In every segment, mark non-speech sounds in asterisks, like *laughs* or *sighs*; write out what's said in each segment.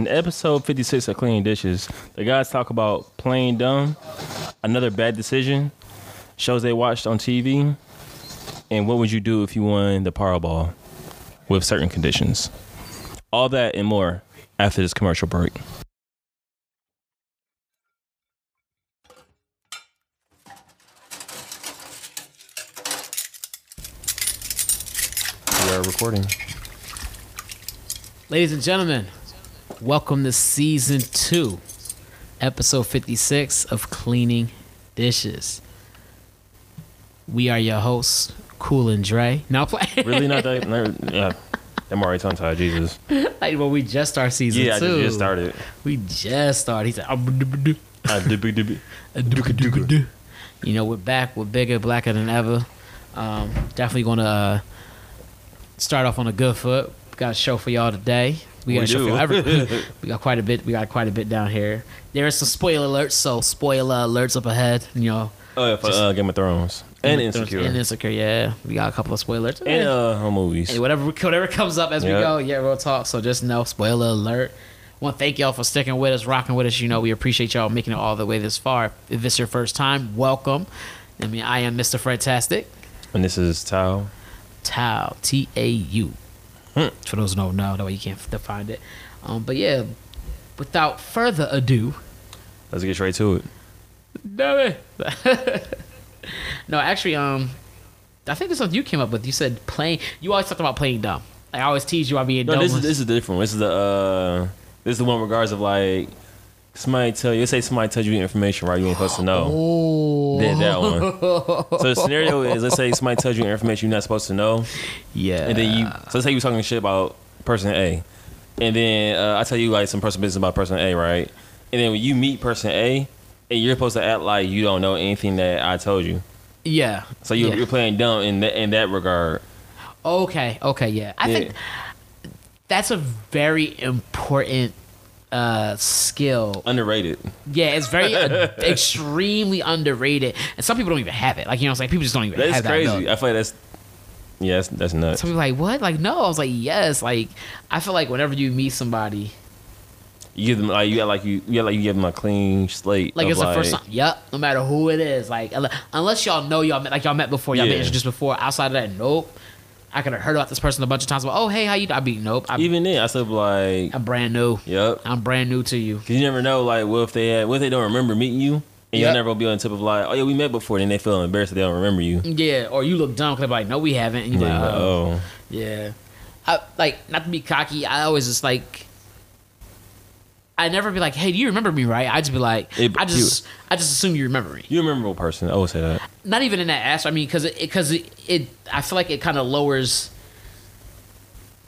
In episode 56 of Cleaning Dishes, the guys talk about playing dumb, another bad decision, shows they watched on TV, and what would you do if you won the Powerball with certain conditions. All that and more after this commercial break. We are recording. Ladies and gentlemen, welcome to season two, episode 56 of Cleaning Dishes. We are your hosts, Cool and Dre. Now play. Really not that? *laughs* no, yeah, I'm already tongue tied. Jesus. *laughs* like, well, we just started season Yeah, two. just, just started. We just started. He said, dibby. *laughs* you know, we're back. We're bigger, blacker than ever. Um, definitely going to uh, start off on a good foot. Got a show for y'all today. We got We do. every, *laughs* We got quite a bit. We got quite a bit down here. There is some spoiler alerts, so spoiler alerts up ahead. You know, Oh yeah, for uh, Game of Thrones and Insecure and insecure. Yeah, we got a couple of spoilers. and uh, home movies. Hey, whatever whatever comes up as we go, yeah, we'll talk. So just know, spoiler alert. Want to thank y'all for sticking with us, rocking with us. You know, we appreciate y'all making it all the way this far. If it's your first time, welcome. I mean, I am Mr. Fantastic. And this is Tao. Tau T A U. Hmm. For those who don't know, that way you can't find it. Um, but yeah, without further ado, Let's get straight to it. Damn it. *laughs* no, actually, um, I think this is something you came up with. You said playing. You always talked about playing dumb. I always tease you about being dumb. No, dumb. this is this is different. This is the uh, this is the one regards of like somebody tell you. Let's say somebody tells you information right you ain't supposed to know. oh, Did that one. So the scenario *laughs* is let's say somebody tells you information you're not supposed to know, yeah. and then you. So let's say you was talking shit about person A, and then uh, I tell you like some personal business about person A, right? And then when you meet person A, and you're supposed to act like you don't know anything that I told you. yeah. So you're, yeah. you're playing dumb in that in that regard. okay. Okay. Yeah. I Yeah. think that's a very important uh skill. Underrated. Yeah, it's very uh, *laughs* extremely underrated, and some people don't even have it. Like you know, I'm saying people just don't even That's have that. crazy. ability. I feel like that's yeah, that's, that's nuts. Some people like, what? Like, no. I was like, yes. Like, I feel like whenever you meet somebody, You give them like you got like you got like you give them a clean slate. like it's the first time. Yep. No matter who it is, like unless y'all know y'all met, like y'all met before, y'all Yeah. been introduced before. Outside of that, nope. I could have heard about this person a bunch of times. But oh, hey, how you? I be nope. I'm, Even then, I said like, I'm brand new. yep. I'm brand new to you. Cause you never know, like, what if they had, what if they don't remember meeting you, and Yep. you'll never be on the tip of like, oh yeah, we met before, then they feel embarrassed that they don't remember you. Yeah. Or you look dumb because they're like, no, we haven't. And you're Yeah, like, oh. oh, Yeah. I, like not to be cocky. I always just like. I never be like, "Hey, do you remember me?" Right? I'd just be like, It- I just, I just assume you remember me. you a memorable person. I always say that. Not even in that aspect. I mean, because it, because it, it, I feel like it kind of lowers.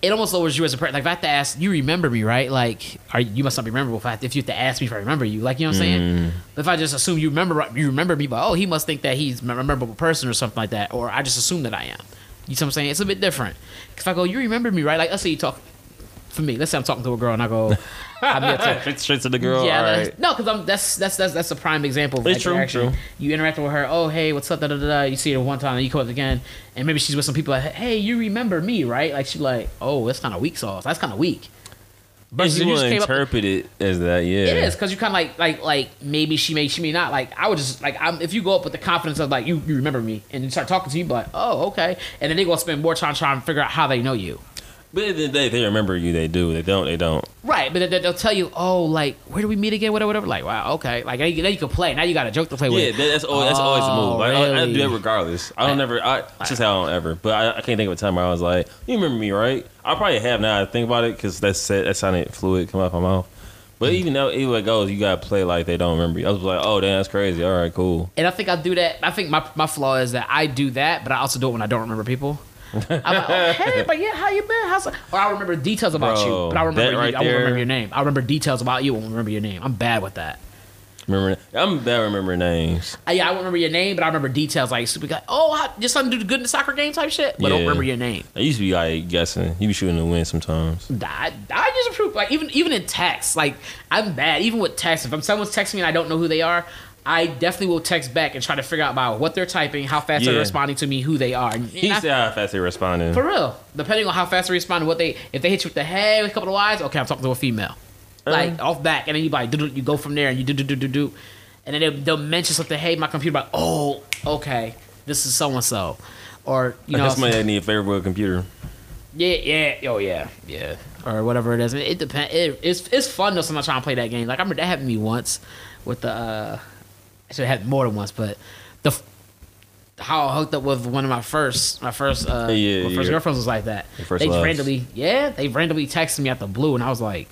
It almost lowers you as a person. Like if I have to ask, you remember me, right? Like, are you must not be memorable if, I, if you have to ask me if I remember you. Like, you know what I'm saying? Mm. If I just assume you remember, you remember me, but oh, he must think that he's a memorable person or something like that, or I just assume that I am. You see what I'm saying? It's a bit different. If I go, you remember me, right? Like, let's say you talk. For me, let's say I'm talking to a girl and I go, I met her. Straight, straight to the girl. Yeah, all that's- right. no, because I'm that's that's that's that's a prime example. Of It's like, true, interaction. true. You interact with her. Oh, hey, what's up? Da, da, da, da. You see her one time, and you come up again, and maybe she's with some people. Like, hey, you remember me, right? Like she's like, oh, that's kind of weak sauce. That's kind of weak. But Versus you you want just to came up- interpret it as that, yeah. It is because you kind of like like like maybe she may she may not like I would just like I'm, if you go up with the confidence of like you you remember me and you start talking to you, but like oh okay, and then they gonna spend more time trying to figure out how they know you. But at the end the day, they remember you. They do. They don't. They don't. Right, but they'll tell you, oh, like where do we meet again? Whatever, whatever. Like, wow, okay. Like then you, you can play. Now you got a joke to play Yeah, with. that, that's always that's always the move. Like, I, I do that regardless. I don't ever. I just how I don't ever. But I, I can't think of a time where I was like, "You remember me, right?" I probably have now. I think about it because that's that sounded fluid come out my mouth. But hmm. even though way it goes, you gotta play like they don't remember you. I was like, "Oh, damn, that's crazy." All right, cool. And I think I do that. I think my my flaw is that I do that, but I also do it when I don't remember people. I'm like, oh, hey, but yeah, how you been? How's? Or I remember details about Bro, you, but I remember that you, I won't remember your name. I remember details about you, I won't remember your name. I'm bad with that. Remember? I'm bad. at Remember names. I, yeah, I won't remember your name, but I remember details like super guy. Oh, how, your son do good in the soccer game type shit, but I don't Yeah. remember your name. I used to be like guessing. You be shooting the win sometimes. I, I just approve like even even in text, like I'm bad. Even with text, if I'm, someone's texting me and I don't know who they are, I definitely will text back and try to figure out about what they're typing, how fast they're responding to me, who they are. And, He I- said how fast they're responding. For real. Depending on how fast they respond what they if they hit you with the hey with a couple of Y's, okay, I'm talking to a female. like off back, and then you like you go from there and you do do do do do, and then they'll, they'll mention something. Hey, my computer, like oh okay, this is so and so, or you know know, somebody that need a favorable computer. yeah yeah oh yeah yeah or whatever it is. It depends. It, it's it's fun though. Sometimes trying to play that game. Like I remember that happened to me once with the. uh Actually, it happened more than once, but the. How I hooked up with one of my first, my first, uh, Yeah, my first yeah. girlfriends was like that. They loves. randomly, yeah, they randomly texted me out the blue, and I was like,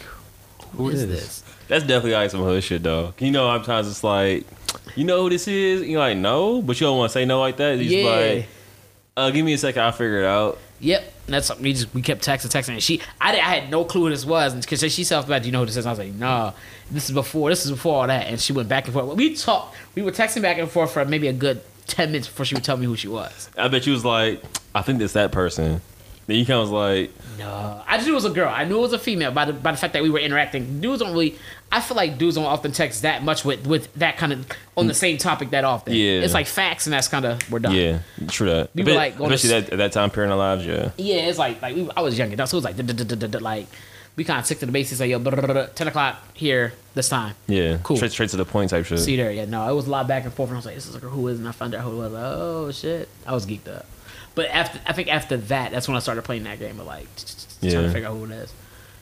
"Who is this?" That's definitely like some hood shit though. You know, sometimes it's like, you know who this is? You're like, no, but you don't want to say no like that. Just Yeah. like, uh, give me a second, I'll figure it out. Yep, and that's something we just we kept texting, texting. And she, I, did- I had no clue who this was, because she self about, you know who this is? I was like, nah, this is before, this is before all that. And she went back and forth. We talked, we were texting back and forth for maybe a good ten minutes before she would tell me who she was. I bet you was like, I think it's that person. Then you kind of was like, No, I just knew it was a girl. I knew it was a female by the by the fact that we were interacting. Dudes don't really. I feel like dudes don't often text that much with with that kind of on the same topic that often. Yeah. it's like facts, and that's kind of we're done. yeah, true that. We were like especially that at that time period in our lives, yeah. Yeah, it's like like we, I was young enough, so it was like like we kind of stick to the basics. Like yo, duh, ten o'clock here this time. Yeah, Cool. Straight, straight to the point type shit. See there, yeah. No, it was a lot back and forth. And I was like, this is like who is? And I found out who it was. Like, oh shit, I was geeked up. But after I think after that, that's when I started playing that game. Of like trying to figure out who it is.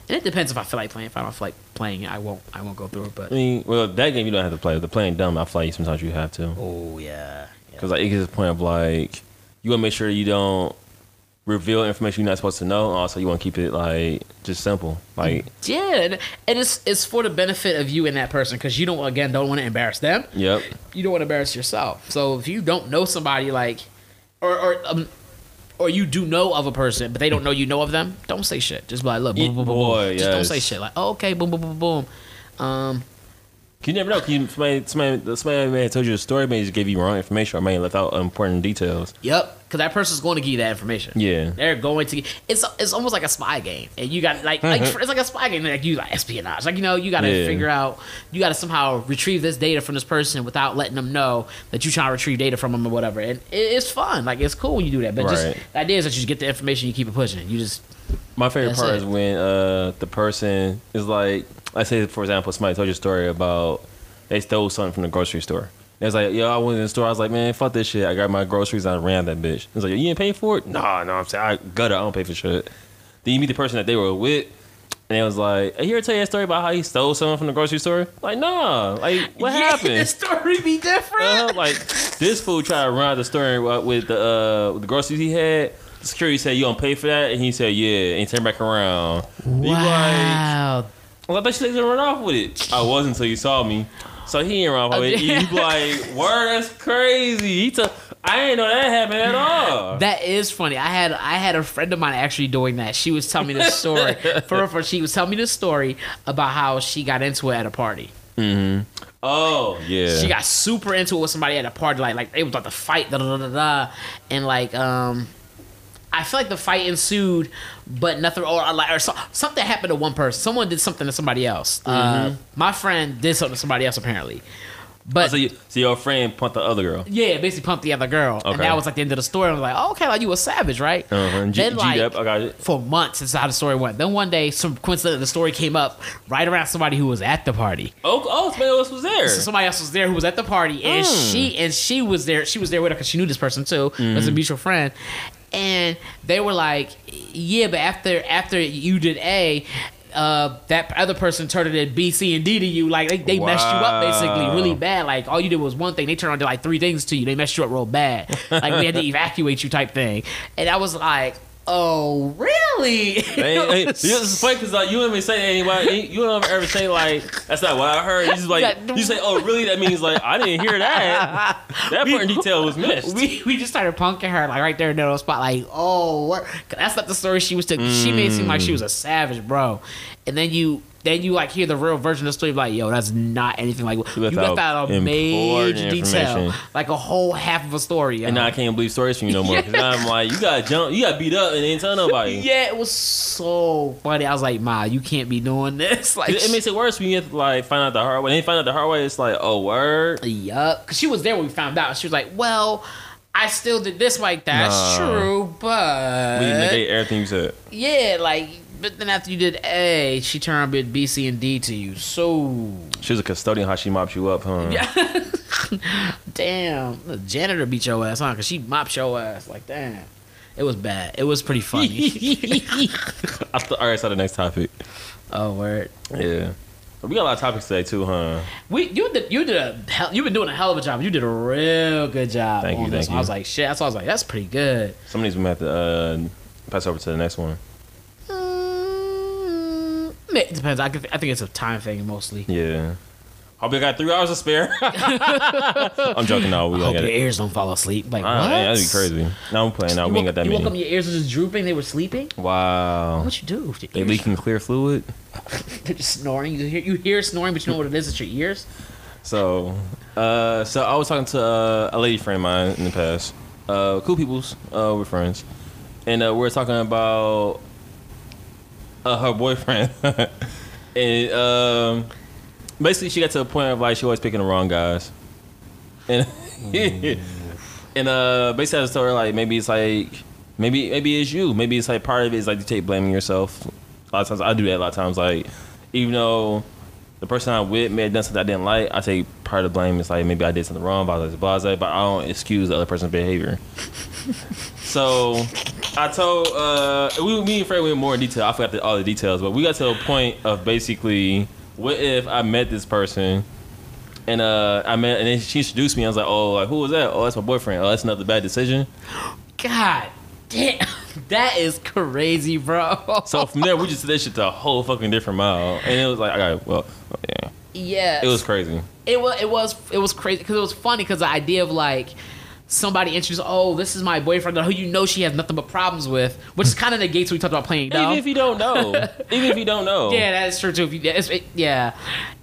And it depends if I feel like playing. If I don't feel like playing it, I won't. I won't go through it. But I mean, well, that game you don't have to play. The playing dumb, I feel like sometimes you have to. oh yeah, yeah. Because like it gets to the point of like you want to make sure you don't reveal information you're not supposed to know. Also, you want to keep it like just simple. Like Yeah, and, it's it's for the benefit of you and that person because you don't again don't want to embarrass them. yep, You don't want to embarrass yourself. So if you don't know somebody like, or or um, or you do know of a person but they don't know you know of them, don't say shit. Just be like, look, boom, Yeah, boom, boom, boy, boom. Just don't say shit like, oh, okay, boom, boom, boom, boom. Um, you never know. You, somebody, somebody, somebody may have told you a story, may just gave you wrong information, or may have left out important details. yep, because that person's going to give you that information. Yeah. They're going to. It's it's almost like a spy game, and you got like like it's like a spy game. Like you like espionage. Like you know you got to Yeah. figure out. You got to somehow retrieve this data from this person without letting them know that you trying to retrieve data from them or whatever. And it, it's fun. Like it's cool when you do that. But Right. just the idea is that you get the information, you keep it pushing. You just My favorite part it. is when uh, the person is like, I say, for example, somebody told you a story about they stole something from the grocery store. They was like, yo, I went in the store. I was like, man, fuck this shit. I got my groceries. And I ran that bitch. It was like, you didn't for it? Nah, no, I'm saying I gut it. I don't pay for shit. Then you meet the person that they were with, and it was like, hey, here tell you a story about how he stole something from the grocery store. Like, nah, like what Yeah, *laughs* happened? The story be different. Uh, like this fool tried to run out the store with- with the uh, with the groceries he had. The security said, "You don't pay for that," and he said, "Yeah," and he turned back around. You like, wow. Well, I bet you gonna run off with it. I wasn't until you saw me, so he ain't run off with it. *laughs* You be like, "Word, that's crazy." He took. I didn't know that happened at all. That is funny. I had I had a friend of mine actually doing that. She was telling me this story. *laughs* for, for she was telling me this story about how she got into it at a party. Mm-hmm. Oh yeah. She got super into it with somebody at a party, like like they was about to fight, da da da da, da. and like um, I feel like the fight ensued, but nothing or, or like or so, something happened to one person. Someone did something to somebody else. Uh, my friend did something to somebody else apparently, but so, you, so your friend pumped the other girl. yeah, basically pumped the other girl, and Okay. that was like the end of the story. I was like, oh, okay, like you a savage, right? Uh-huh. G, Then, like. I got it. for months. That's how the story went. Then one day, some coincidentally, the story came up right around somebody who was at the party. Oh, oh, somebody else was there. So somebody else was there who was at the party, and Mm. she and she was there. She was there with her because she knew this person too. It Mm-hmm. was a mutual friend, and they were like, "Yeah, but after after you did A." Uh, that other person turned it in B, C, and D to you. Like they, they messed you up basically really bad. Like all you did was one thing. They turned on to like three things to you. They messed you up real bad. Like we had to *laughs* evacuate you type thing. And I was like, oh really? Hey, hey, *laughs* this is funny because like you don't even say anybody. You don't ever say like that's not what I heard. You just like you say, oh really? That means like I didn't hear that. *laughs* That part in detail was missed. we we just started punking her like right there in the middle spot, like, oh, that's not the story she was taking. She made it seem like she hmm. was a savage, bro. And then you then you like hear the real version of the story, like, yo, that's not anything like you left left, out out a major detail, like a whole half of a story. yo. and now I can't believe stories from you no more. Cause *laughs* now I'm like, you got jump, you got beat up, and ain't tell nobody. *laughs* yeah, it was so funny. I was like, Ma, you can't be doing this. *laughs* Like, It, it makes it worse when you have to like find out the hard way. When they find out the hard way, it's like, oh word. Yup. Because she was there when we found out. She was like, well, I still did this like that's Nah. true, but We negate everything you said. yeah, like but then after you did A, she turned around and did B, C, and D to you. So She was a custodian. How she mopped you up, huh? Yeah. *laughs* damn, the janitor beat your ass, huh? Cause she mopped your ass. Like damn, it was bad. It was pretty funny. *laughs* I th- all right, so the next topic. oh word. Yeah. We got a lot of topics today too, huh? We you did you did a hell, you've been doing a hell of a job. You did a real good job. Thank on you, this thank you. I was like shit. That's why I was like that's pretty good. Some of these we might have to uh, pass over to the next one. It depends. I, I think it's a time thing mostly. Yeah. Hope you got three hours to spare. *laughs* I'm joking. No, we I hope get your it. ears don't fall asleep. Like Ah, what? man, that'd be crazy. No, I'm playing. No, You we ain't got that you woke up, your ears were just drooping. They were sleeping. Wow. What you do? Your They ears- leaking clear fluid. *laughs* They're just snoring. You hear, you hear snoring, but you know what it is? It's your ears. So, uh, so I was talking to uh, a lady friend of mine in the past. Uh, cool peoples. Uh, we're friends, and uh, we are talking about uh, her boyfriend. *laughs* and um, basically, she got to a point of like she always picking the wrong guys. *laughs* And and uh, basically, I just told her like maybe it's like maybe maybe it's you. Maybe it's like part of it is like you take blaming yourself. A lot of times I do that. A lot of times, like even though the person I'm with may have done something I didn't like, I take part of the blame. It's like maybe I did something wrong, blah blah blah, blah, but I don't excuse the other person's behavior. *laughs* so I told uh, we me and Fred went more in detail. I forgot the, all the details, but we got to a point of basically, what if I met this person and uh, I met and then she introduced me. I was like, oh, like who was that? Oh, that's my boyfriend. Oh, that's another bad decision. *gasps* God damn, *laughs* that is crazy, bro. So from there, we just did that shit to a whole fucking different mile, and it was like, I got well, yeah, yeah, it was crazy. it was it was it was crazy because it was funny because the idea of like somebody introduced, oh, this is my boyfriend who you know she has nothing but problems with, which is kind of negates what we talked about playing dumb. Even if you don't know, *laughs* even if you don't know, Yeah, that is true too. If you, it's, it, yeah,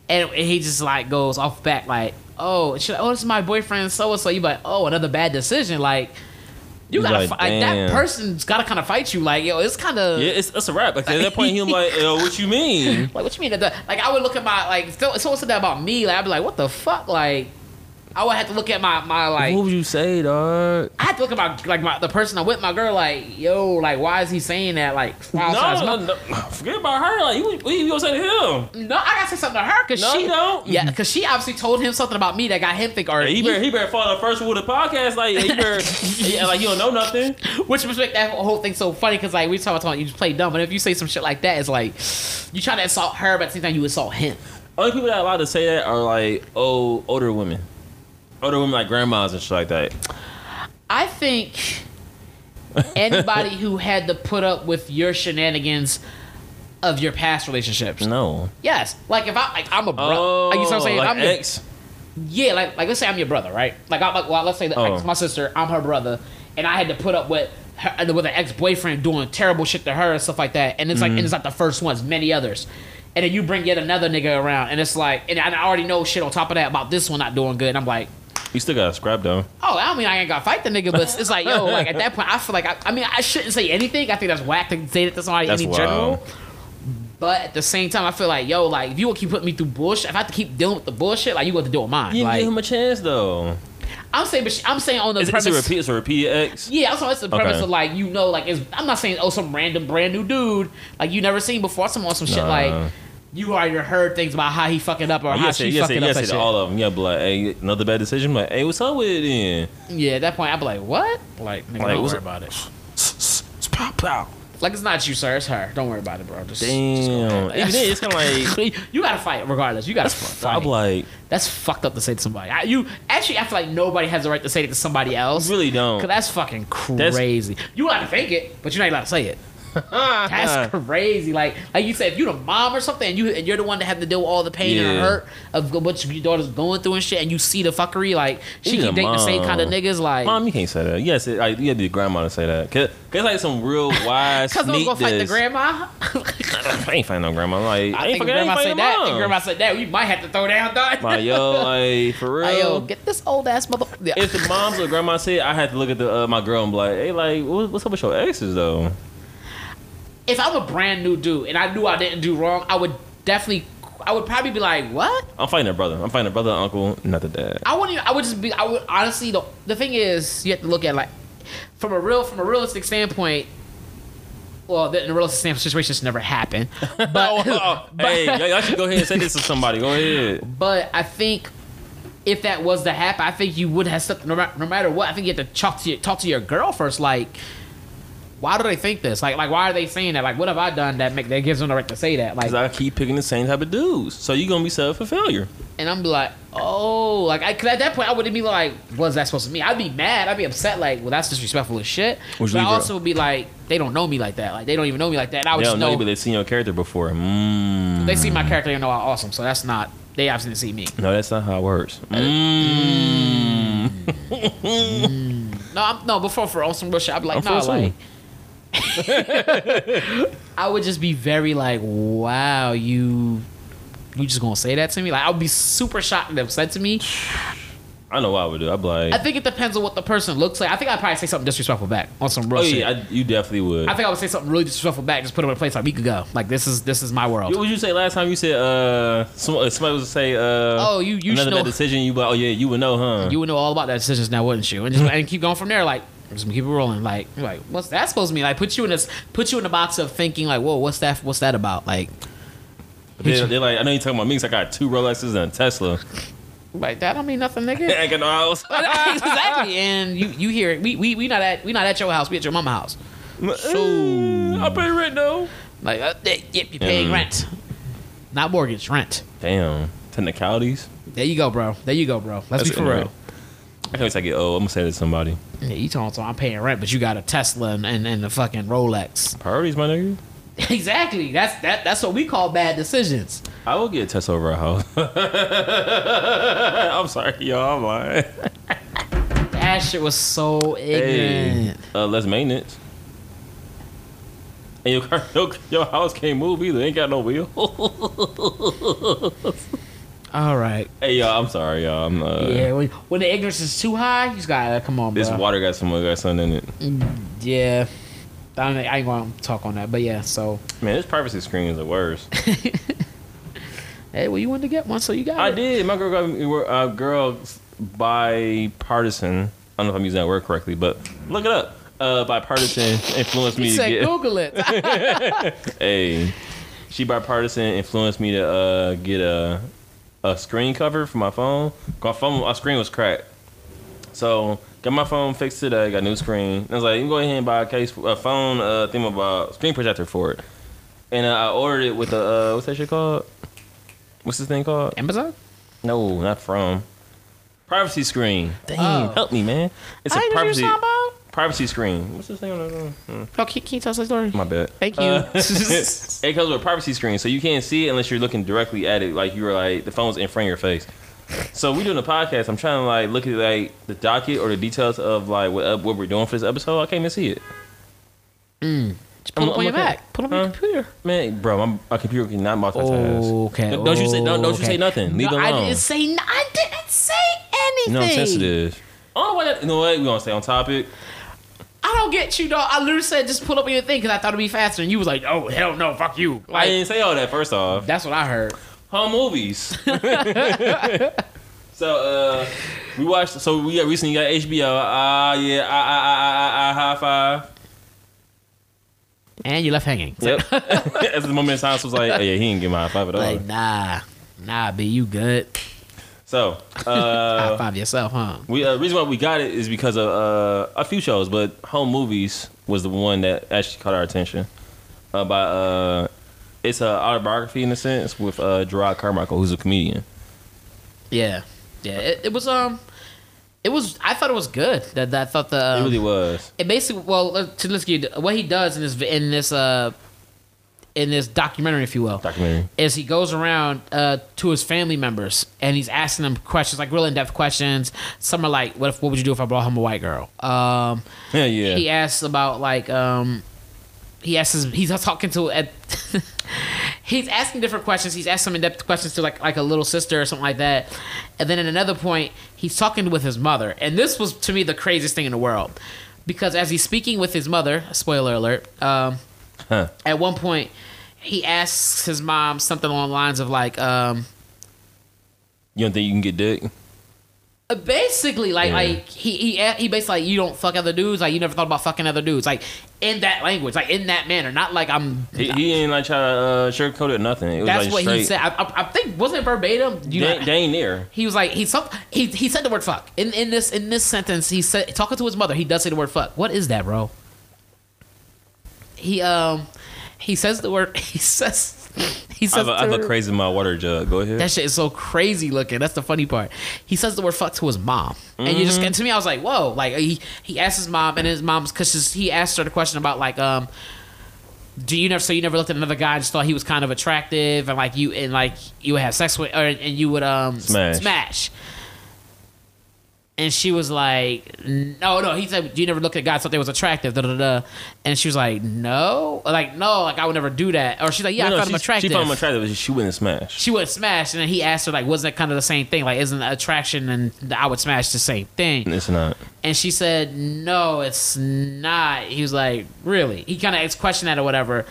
and, and he just like goes off back like, oh, like, oh, this is my boyfriend, so and so. You like, oh, another bad decision. Like, you He's gotta like, that person's gotta kind of fight you. Like, yo, it's kind of Yeah, it's, it's a wrap. Like at that point, he was like, Yo, "What you mean?" *laughs* like what you mean? That, like, I would look at my like, someone said that about me, like, I'd be like, what the fuck? Like, I would have to look at my my like. what would you say, dog? I have to look at my like my the person I'm with, my girl. Like, yo, like, why is he saying that? Like, No, no, no, forget about her. Like, you, what you gonna say to him? No, I gotta say something to her because No, she don't. Yeah, because she obviously told him something about me that got him think or Hey, he, better, he better follow the first rule of the podcast. Like, he better, *laughs* yeah, like you don't know nothing. which would make that whole thing so funny because like we talk about you just play dumb, but if you say some shit like that, it's like you try to insult her, but at the same time you insult him. Only people that are allowed to say that are like oh older women, Oh, older women like grandmas and shit like that. I think anybody who had to put up with your shenanigans of your past relationships. No. Yes, like if I like I'm a brother, Oh, like, you know what I'm oh, saying? like I'm your- ex. Yeah, like like let's say I'm your brother, right? Like I'm like well, let's say that like, Oh. my sister, I'm her brother, and I had to put up with her uh, with an ex boyfriend doing terrible shit to her and stuff like that. And it's like and it's mm. not the first ones, many others. And then you bring yet another nigga around, and it's like, and I already know shit on top of that about this one not doing good. And I'm like, You still got to scrap though. oh, I don't mean I ain't gotta fight the nigga, but it's like, yo, *laughs* like at that point, I feel like I, I mean I shouldn't say anything. I think that's whack to say that to somebody That's in wild. general. But at the same time, I feel like, yo, like if you will keep putting me through bullshit, if I have to keep dealing with the bullshit, like you got to deal with mine. You didn't like, give him a chance though. I'm saying, but I'm saying on the It's, it's premise. a repeat. It's a repeat ex. Yeah, also it's the premise Okay. of like you know, like it's, I'm not saying oh some random brand new dude like you never seen before. Some on some shit Nah. like you already heard things about how he fucking up or You how she you fucking you up. and shit. all of them. Yeah, be like, hey, another bad decision. I'm like, hey, what's up with it then? Yeah, at that point I'd be like, what? Like, nigga, Like, don't worry about it. It's Pow, pow. Like it's not you, sir. It's her. Don't worry about it, bro. Just, just Damn. ahead. Even then, it's kind of *laughs* like you gotta fight regardless. You gotta fight. I'm like, that's fucked up to say to somebody. I, you actually, I feel like nobody has the right to say it to somebody else. really don't. Cause that's fucking crazy. you allowed to think it, but you're not allowed to say it. *laughs* That's crazy. Like like you said, if you're the mom or something, and you and you're the one that have to deal with all the pain and hurt of what your daughter's going through and shit, and you see the fuckery, like she Even keep dating the same kind of niggas, like Mom, you can't say that. Yes, it, like, you had the grandma to say that. Cause, cause like some real *laughs* wise Cause I'm gonna fight the grandma. *laughs* I ain't fighting no grandma. Like, I ain't think fucking, ain't grandma fighting said that. mom. Grandma said that. You might have to throw down, dog. My yo, like for real. Like, yo, get this old ass mother. Yeah. if the moms or grandma said, I had to look at the uh, my girl and be like, hey, like, what's up with your exes though? If I'm a brand new dude and I knew I didn't do wrong, I would definitely, I would probably be like, what? I'm fighting a brother. I'm fighting a brother, uncle, not the dad. I wouldn't. Even, I would just be. I would honestly. The, the thing is, you have to look at like from a real, from a realistic standpoint. well, in a realistic situation just never happened. *laughs* But Oh, *laughs* oh, hey, y'all should go ahead and say this to somebody. Go ahead. But I think if that was to happen, I think you would have ma- no matter what, I think you have to talk to your, talk to your girl first. Like, why do they think this? Like, like why are they saying that? Like, what have I done that make that gives them the right to say that? Like, I keep picking the same type of dudes, so you're gonna be set up for failure. and I'm like, oh, like, I, cause at that point I wouldn't be like, what's that supposed to mean? I'd be mad. I'd be upset. Like, well, that's disrespectful as shit. You but I also would be like, they don't know me like that. Like, they don't even know me like that. And I They would don't just know know you, but they've seen your character before. Mm. they see my character, they know I'm awesome. So that's not. They obviously didn't see me. No, that's not how it works. Uh, Mm. *laughs* No, I'm, no. Before for awesome real shit, I'd be like, nah, for like. *laughs* I would just be very like, wow, you, you just gonna say that to me? Like, I would be super shocked and upset to me. I know what I would do. I'd be like, I think it depends on what the person looks like. I think I'd probably say something disrespectful back on some real oh shit. yeah, I, you definitely would. I think I would say something really disrespectful back. Just put him in a place like we could go. Like this is this is my world. what would you say last time you said uh uh, somebody was to say uh Oh, you- you another know- decision you like, oh yeah you would know huh You would know all about that decisions now, wouldn't you? And just and keep going from there. Like just keep it rolling. Like like what's that supposed to mean? Like put you in this put you in the box of thinking like whoa what's that what's that about? Like they're, they're like I know you talking about me 'cause I got two Rolexes and a Tesla like that don't mean nothing, nigga. I *laughs* ain't got no house *laughs* *laughs* exactly. And you you hear it. We we we not at we not at your house. We at your mama house. so I pay rent though Like uh, yep, you're paying Mm. rent, not mortgage, rent. damn technicalities There you go, bro. There you go, bro. Let's That's be for real. I till I get old I'm gonna say that to somebody Yeah, you talking so I'm paying rent, but you got a Tesla and, and, and a fucking Rolex. priorities my nigga *laughs* exactly. That's that. That's what we call bad decisions. I will get a Tesla over a house *laughs* I'm sorry y'all I'm lying *laughs* That shit was so hey ignorant. uh, less maintenance and your car your, your house can't move either ain't got no wheel All right. Hey y'all, I'm sorry y'all. I'm uh, yeah. When, when the ignorance is too high, you just gotta come on, bro. this water got some got something in it. Yeah. I, mean, I ain't gonna talk on that, but yeah. So, Man, this privacy screen is the worst. *laughs* hey, well, you wanted to get one, so you got it. I it. did. My girl got me uh, girl bipartisan. I don't know if I'm using that word correctly, but look it up. Uh, bipartisan influenced me He to said, get. *laughs* Google it. Hey, she bipartisan influenced me to uh, get a a screen cover for my phone. My phone, my screen was cracked. So got my phone fixed today. Got a new screen. I was like, you can go ahead and buy a case, a phone, uh, thing about screen protector for it. And uh, I ordered it with a uh, what's that shit called? What's this thing called? Amazon? No, not from. Privacy screen. Damn, Oh. help me, man. It's I a ain't know what privacy you're talking about. Privacy screen. What's this thing on the? Hmm, Oh, can, can you tell us the story? my bad. Thank you. Uh, *laughs* it comes with a privacy screen, so you can't see it unless you're looking directly at it, like you were like the phone's in front of your face. So we're doing a podcast. I'm trying to like look at like the docket or the details of like what uh, what we're doing for this episode. I can't even see it, Just pull I'm, up on your back. Pull up on huh? your computer. Man, bro, my, my computer cannot multitask. Okay. Don't, you say don't, don't you say nothing. Leave no, it alone. I didn't say. I didn't say anything. you know I'm sensitive. Oh, what? You know what? We gonna stay on topic. I don't get you, dog. I literally said just pull up on your thing because I thought it'd be faster, and you was like, "Oh hell no, fuck you." I didn't say all that. First off, that's what I heard. home movies. *laughs* so uh, we watched. So we got recently got HBO. Ah, yeah. Ah, ah, ah, ah, ah, high five. And you left hanging. So, Yep. *laughs* As the moment in was like, oh, yeah, he didn't give my high five at all. Like nah, nah, B, you good? So, *laughs* High uh, five yourself, huh? we uh, reason why we got it is because of uh, a few shows, but home movies was the one that actually caught our attention. Uh, by uh, it's an autobiography in a sense with uh, Jerrod Carmichael, who's a comedian. Yeah, yeah. It, it was um, it was. I thought it was good. That, that I thought the um, it really was. it basically well to let's get what he does in this in this uh in this documentary, if you will. Documentary. is he goes around uh, to his family members and he's asking them questions like real in-depth questions some are like what if what would you do if i brought home a white girl um, Yeah, yeah. he asks about like um, he asks his, he's talking to at *laughs* he's asking different questions he's asked some in-depth questions to like like a little sister or something like that and then at another point he's talking with his mother and this was to me the craziest thing in the world because as he's speaking with his mother spoiler alert um, Huh. at one point he asks his mom something along the lines of like um You don't think you can get dick? uh, basically like Yeah. like he he he basically like you don't fuck other dudes like you never thought about fucking other dudes like in that language, like in that manner, not like I'm. He, he ain't like try to uh, sugarcoat it nothing. It was that's like what straight. he said. I, I, I think wasn't it verbatim. You know, They, they ain't there. he was like he some he he said the word fuck in in this in this sentence. He said talking to his mother. He does say the word fuck. What is that, bro? He um he says the word. *laughs* He says he I says have, a, I have the a crazy in my water jug. Go ahead. That shit is so crazy looking. That's the funny part. He says the word fuck to his mom, and you Mm-hmm. just and to me, I was like, whoa. Like he he asked his mom, and his mom's because he asked her the question about like um. Do you never so you never looked at another guy and just thought he was kind of attractive and like you and like you would have sex with or and you would um Smash. smash. And she was like, "No, no." He said, Do "You never looked at guys thought they was attractive." Da, da, da. And she was like, "No, like no, like I would never do that." Or she's like, "Yeah, No, no, I thought him she- attractive." She found him attractive, but she wouldn't smash. she wouldn't smash, and then he asked her like, "Wasn't that kind of the same thing? Like, isn't attraction and the I would smash the same thing?" It's not. And she said, "No, it's not." He was like, "Really?" He kind of questioned that or whatever,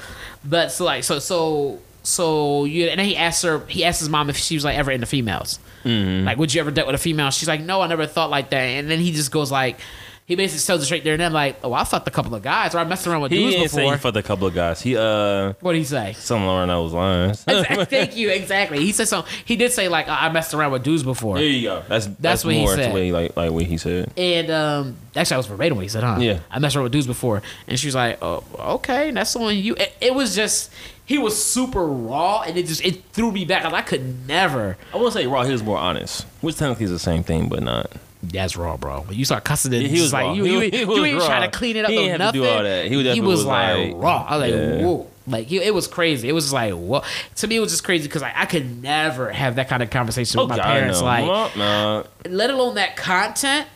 but so like so so so you and then he asked her he asked his mom if she was like ever into females, Mm-hmm. like would you ever date with a female? She's like, "No, I never thought like that." And then he just goes like. He basically tells her straight there and then, like, "Oh, I fucked a couple of guys, or I messed around with He dudes didn't say before." he fucked a couple of guys. He uh, what did he say? something along those lines. *laughs* Thank you. Exactly. He said so. He did say like, "I messed around with dudes before." There you go. That's that's, what he more said. the way like like what he said. And um, actually, I was verbatim what he said, huh? Yeah. I messed around with dudes before, and she was like, "Oh, okay, that's on you." It, it was just he was super raw, and it just it threw me back. I could never. I will say raw. He was more honest, which technically is the same thing, but not. That's raw, bro. When you start cussing it, Yeah, he he was like, raw. you, *laughs* He you, ain't- he you ain't raw. trying to clean it up. He ain't have to do all that. He was definitely was was like, like- raw. I was like, Yeah. whoa. Like he, it was crazy. It was like, what? To me, it was just crazy because like, I could never have that kind of conversation with my God, parents. no. Like, nah. let alone that content.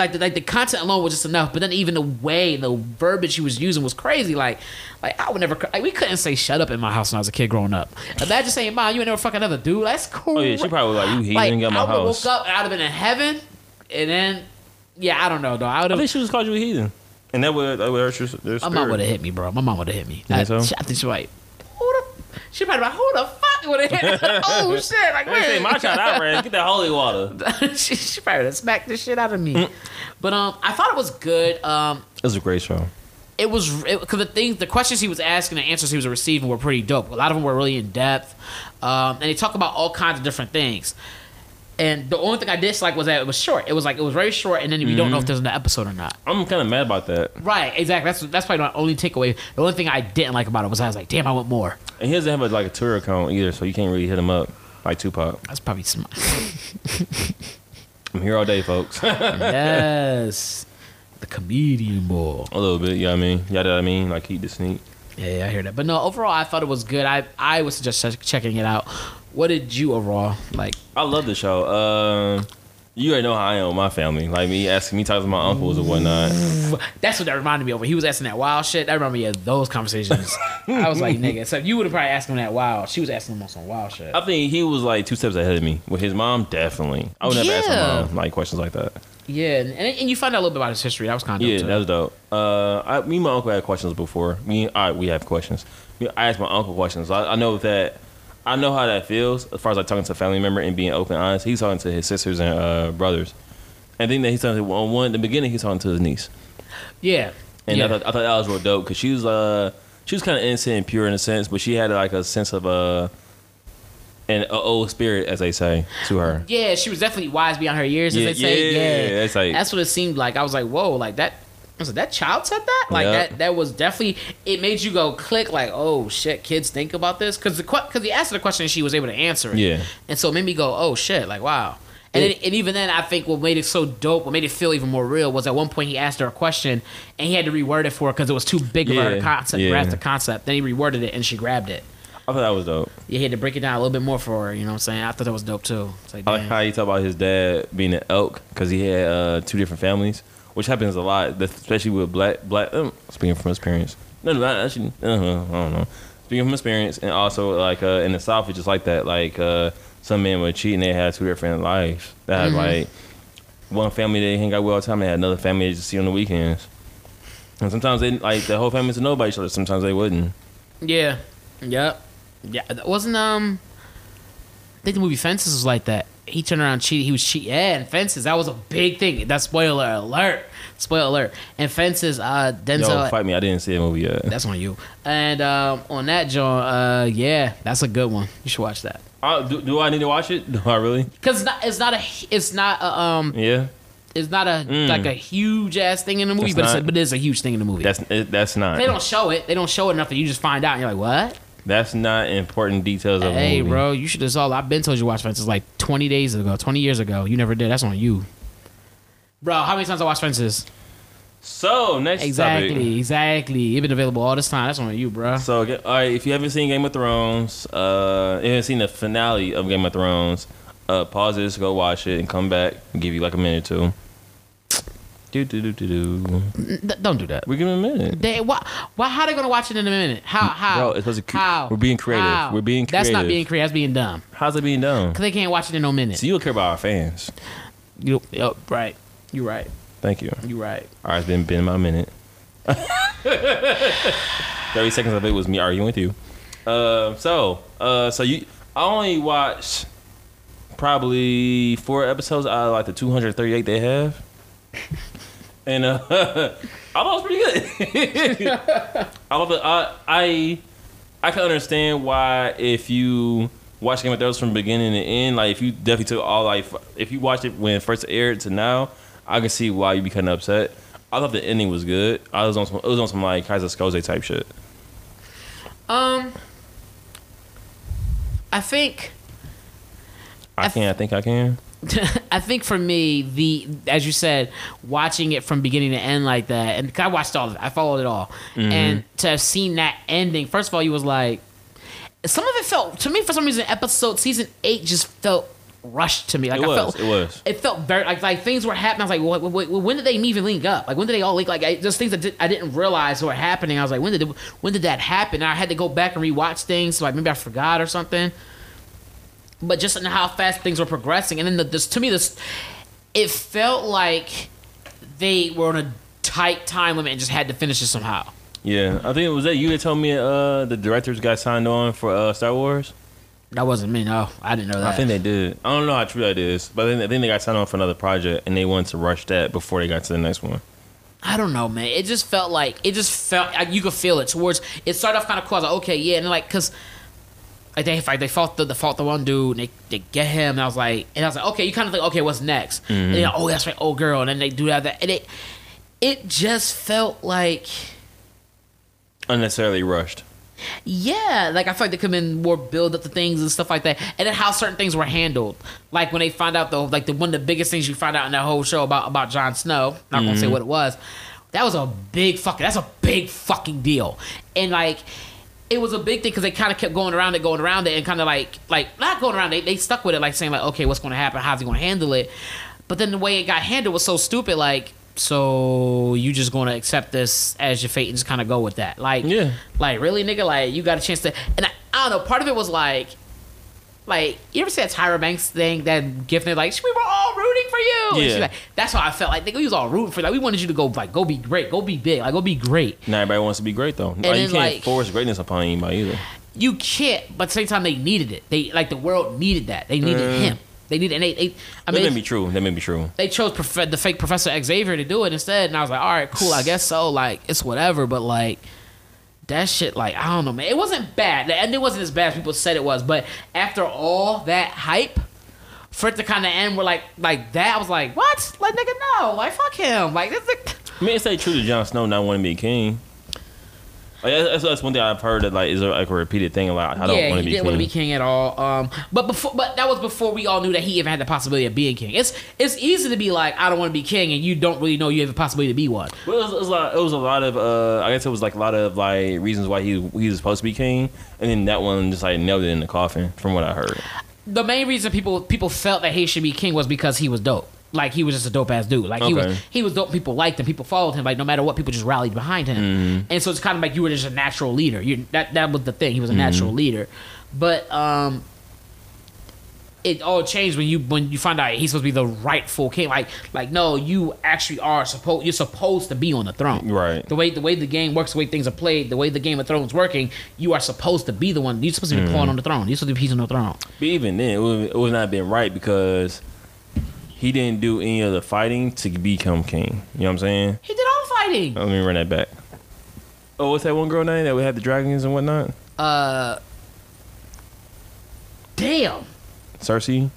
Like the, like the content alone was just enough, but then even the way the verbiage he was using was crazy. Like, like I would never. Like, we couldn't say "shut up" in my house when I was a kid growing up. Imagine saying, "Mom, you ain't never fuck another dude." That's cool. Oh yeah, she probably was like you heathen. like get my I house. woke up and I'd have been in heaven, and then yeah, I don't know though. I would I think she was called you a heathen, and that would that would hurt your, their My mom would have hit me, bro. My mom would have hit me. I, so? I think she like, who the? She probably like, who the fuck *laughs* have hit? oh *laughs* shit! Like, say where? my child out, ran. Get that holy water. *laughs* she, she probably would have smacked the shit out of me. Mm. But um, I thought it was good. Um, It was a great show. it was because the things, the questions he was asking, the answers he was receiving were pretty dope. A lot of them were really in depth, um, and they talk about all kinds of different things. And the only thing I dislike was that it was short. It was like it was very short, and then we don't know if mm-hmm. there's an episode or not. I'm kind of mad about that. Right, exactly. That's that's probably my only takeaway. The only thing I didn't like about it was I was like, damn, I want more. And he doesn't have a, like a Twitter account either, so you can't really hit him up like Tupac. That's probably smart. *laughs* I'm here all day, folks. *laughs* yes, the comedian boy. A little bit, you know I mean? Yeah, know what I mean? Like keep the sneak. Yeah, yeah, I hear that. But no, overall, I thought it was good. I I would suggest check- checking it out. What did you overall like? I love the show. Um, you already know how I am with my family. Like me asking me talking to my uncles or whatnot. That's what that reminded me of. When he was asking that wild shit, that reminded me of those conversations. I was like, nigga. So you would have probably asked him that wild. She was asking him on some wild shit. I think he was like two steps ahead of me. With his mom, definitely. I would never ask my Yeah. mom like questions like that. Yeah, and, and you find out a little bit about his history. That was kind of Yeah, dope too. that was dope. Uh, I, me and my uncle had questions before. Me, I, we have questions. I asked my uncle questions. I, I know that. I know how that feels as far as like talking to a family member and being open, and honest. He's talking to his sisters and uh, brothers. And I think that he's talking to on one in the beginning. He's talking to his niece, yeah, and yeah. I, thought, I thought that was real dope because she was uh she was kind of innocent and pure in a sense, but she had like a sense of uh an old spirit, as they say, to her. Yeah, she was definitely wise beyond her years, as Yeah, they say. yeah, Yeah, it's like- that's what it seemed like. I was like, whoa, like that. I said, that child said that. Like Yeah. that. That was definitely. It made you go click. Like, oh shit, kids think about this because the because he asked her the question and she was able to answer it. Yeah. and so it made me go, oh shit, like wow. And, then, and even then, I think what made it so dope, what made it feel even more real, was at one point he asked her a question and he had to reword it for her because it was too big of Yeah, concept, yeah. grasp the concept. Then he reworded it and she grabbed it. I thought that was dope. Yeah, he had to break it down a little bit more for her. You know what I'm saying? I thought that was dope too. It's like, I like damn. how you talk about his dad being an elk because he had uh, two different families, which happens a lot, especially with black black. Um, speaking from experience, no, no, actually, uh, I don't know. Speaking from experience, and also like uh, in the South, it's just like that. Like uh, some men would cheat and they had two different lives. They had Mhm. like one family they hang out with all the time, they had another family they just see on the weekends. And sometimes they like the whole family to know about each other. Sometimes they wouldn't. Yeah. Yep. Yeah. That wasn't um I think the movie Fences was like that. He turned around, cheated. He was cheating. Yeah, and Fences that was a big thing. That's spoiler alert. Spoiler alert. And Fences, uh, Denzel. Yo, fight me. I didn't see the movie yet. That's on you. And um, on that, John, uh, yeah, that's a good one. You should watch that. Uh, do, do I need to watch it? *laughs* Do I really? Cause it's not, it's not a, it's not a, um, Yeah. it's not a Mm. like a huge ass thing in the movie, It's but it's a, but it is a huge thing in the movie. That's it, that's not. they don't show it. They don't show it enough that you just find out and you're like, what? That's not important details of what Hey, movie. bro, you should have saw. I've been told you to watch Fences like 20 days ago, 20 years ago. You never did. That's on you, bro. How many times I watched Fences? So next Exactly, topic. exactly. It's been available all this time. That's on you, bro. So all right, if you haven't seen Game of Thrones, uh, you haven't seen the finale of Game of Thrones, uh, pause this, go watch it, and come back. Give you like a minute or two. Do do do do do. N- don't do that. We give them a minute. They, why, why? How they gonna watch it in a minute? How? How? Bro, it's supposed to how? we're being creative. How? We're being That's not being creative. That's being dumb. How's it being done? Cause they can't watch it in no minute. So you don't care about our fans. You, yep, right. You right. Thank you. You right. All right, it's been been my minute. *laughs* Thirty seconds of it was me arguing with you. Uh, so, uh, so you, I only watched probably four episodes out of like the two hundred thirty-eight they have, *laughs* and uh, *laughs* I thought it was pretty good. *laughs* I love it. I, I, I can understand why if you watch Game of Thrones from beginning to end, like if you definitely took all like if you watched it when it first aired to now, I can see why you'd be kind of upset. I thought the ending was good. I was on some, it was on some like Keyser Söze type shit. Um, I think. I, I can. I think I can. *laughs* I think for me, the as you said, watching it from beginning to end like that, and I watched all of it, I followed it all, Mm-hmm. and to have seen that ending, first of all, you was like, some of it felt to me for some reason, episode season eight just felt rushed to me. Like It I was, felt it was. It felt very like like things were happening. I was like, what, what- when did they even link up? Like when did they all link? Like I, just things that did, I didn't realize were happening. I was like, when did when did that happen? And I had to go back and rewatch things. So like maybe I forgot or something but just in how fast things were progressing. And then the, this to me, this it felt like they were on a tight time limit and just had to finish it somehow. Yeah, I think it was that you that told me uh, the directors got signed on for uh, Star Wars. That wasn't me. No, I didn't know that. I think they did. I don't know how true that is, but I think, I think they got signed on for another project and they wanted to rush that before they got to the next one. I don't know, man. It just felt like it just felt like you could feel it towards. It started off kind of cool. I was like, okay, yeah, and like because. Like they, like they fought the, the fought the one dude, and they, they get him, and I was like, and I was like, okay, you kind of think, okay, what's next? And mm-hmm. then, oh, that's right, oh girl, and then they do that, that, and it, it just felt like, Unnecessarily rushed. Yeah, like I feel like could have been more build up the things and stuff like that, and then how certain things were handled. Like when they find out though, like the one of the biggest things you find out in that whole show about about Jon Snow. Not gonna say mm-hmm. what it was. That was a big fucking. That's a big fucking deal, and like. It was a big thing because they kind of kept going around it, going around it, and kind of like, like not going around. They they stuck with it, like saying like, okay, what's going to happen? How's he going to handle it? But then the way it got handled was so stupid. Like, so you just going to accept this as your fate and just kind of go with that? Like, Yeah. like really, nigga, like you got a chance to, and I, I don't know. Part of it was like, like you ever see that Tyra Banks thing? That gift, they're like, we were all rooting for you. And Yeah. like, that's how I felt. Like we was all rooting for. you. Like we wanted you to go, like go be great, go be big, like go be great. Not everybody wants to be great though. Like, you can't like- force greatness upon anybody either. You can't, but at the same time, they needed it. They like the world needed that. They needed Mm. him. They needed, and they, they I That mean, may be true. That may be true. they chose prof- the fake Professor Xavier to do it instead, and I was like, all right, cool, I *sighs* guess so. Like, it's whatever, but like, that shit, like, I don't know, man. It wasn't bad, and it wasn't as bad as people said it was. But after all that hype, for it to kind of end, we're like, like that, I was like, what? Like, nigga, no, like, fuck him, like, this. this- I mean, it's true to Jon Snow not wanting to be king. Like, that's, that's one thing I've heard that like is like a repeated thing. Like I don't yeah, want to be didn't want to be king. at all. Um, but before, but that was before we all knew that he even had the possibility of being king. It's it's easy to be like, I don't want to be king, and you don't really know you have a possibility to be one. Well, it was, it was a lot. It was a lot of. Uh, I guess it was like a lot of like reasons why he he was supposed to be king, and then that one just like nailed it in the coffin, from what I heard. the main reason people people felt that he should be king was because he was dope. Like he was just a dope ass dude. Like he was he was dope. People liked him. People followed him. Like no matter what, people just rallied behind him. Mm-hmm. And so it's kind of like you were just a natural leader. You that that was the thing. He was a Mm-hmm. natural leader. But um, it all changed when you when you find out he's supposed to be the rightful king. Like like no, you actually are supposed you're supposed to be on the throne. Right. The way the way the game works, the way things are played, the way the Game of Thrones working, you are supposed to be the one. You're supposed to be pawn on the throne. You're supposed to be peace on the throne. But even then, it would, it would not been right because he didn't do any of the fighting to become king. You know what I'm saying? He did all the fighting. Let me run that back. Oh, what's that one girl name that we had the dragons and whatnot? Uh, damn. Cersei,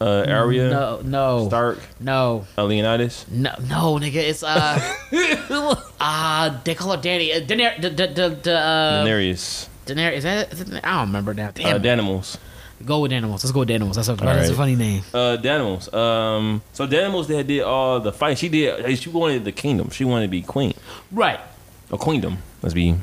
uh, Arya, No, no, Stark, no, uh, Leonidas. no, no, nigga. It's uh, *laughs* uh, they call her Danny. Uh, Daener- the the the the uh, Daenerys, Daenerys. Is that? Is it, I don't remember now. uh, Damn. Danimals. Go with animals. Let's go with animals. That's a that's a funny name. Uh, Danimals. Um, so Danimals that did all the fighting. She did. She wanted the kingdom. She wanted to be queen. Right. A queendom. Let's be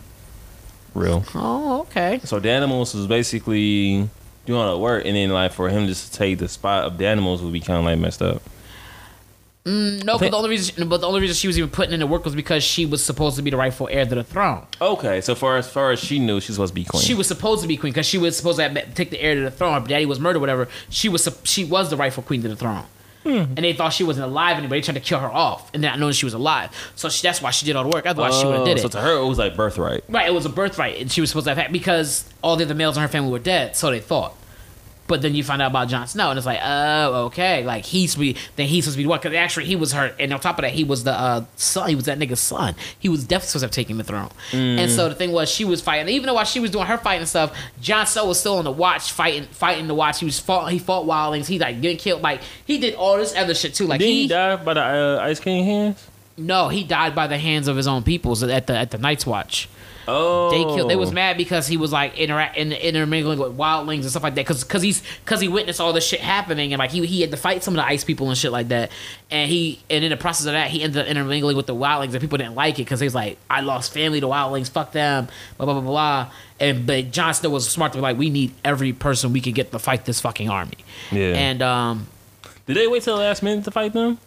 real. Oh, okay. So Danimals was basically doing all the work, and then like for him just to take the spot of Danimals would be kind of like messed up. Mm, no, but the only reason, but the only reason she was even putting in the work was because she was supposed to be the rightful heir to the throne. Okay, so far as far as she knew, she was supposed to be queen. She was supposed to be queen because she was supposed to have, take the heir to the throne. Her daddy was murdered, whatever. She was she was the rightful queen to the throne. Hmm. And they thought she wasn't alive anymore. They tried to kill her off, and not knowing she was alive. So she, that's why she did all the work. Otherwise, she would have did Oh, it. So to her, it was like birthright. Right, it was a birthright, and she was supposed to have had because all the other males in her family were dead, so they thought. But then you find out about Jon Snow, and it's like, oh, okay, like he's supposed to be then he's supposed to be what? Because actually he was hurt, and on top of that, he was the uh, son. He was that nigga's son. He was definitely supposed to have taken the throne. And so the thing was, she was fighting. Even though while she was doing her fighting stuff, Jon Snow was still on the watch, fighting, fighting the watch. He was fought. He fought wildlings. He like getting killed. Like he did all this other shit too. Like Did he, he die by the uh, Ice King hands? no, he died by the hands of his own peoples at the at the Night's Watch. Oh, They killed. They was mad because he was like interact in, intermingling with wildlings and stuff like that. Because because he's because he witnessed all this shit happening and like he he had to fight some of the ice people and shit like that. And he and in the process of that he ended up intermingling with the wildlings and people didn't like it because he was like I lost family to wildlings. Fuck them. Blah blah blah blah. And but Jon Snow was smart to be like we need every person we can get to fight this fucking army. Yeah. And um Did they wait till the last minute to fight them?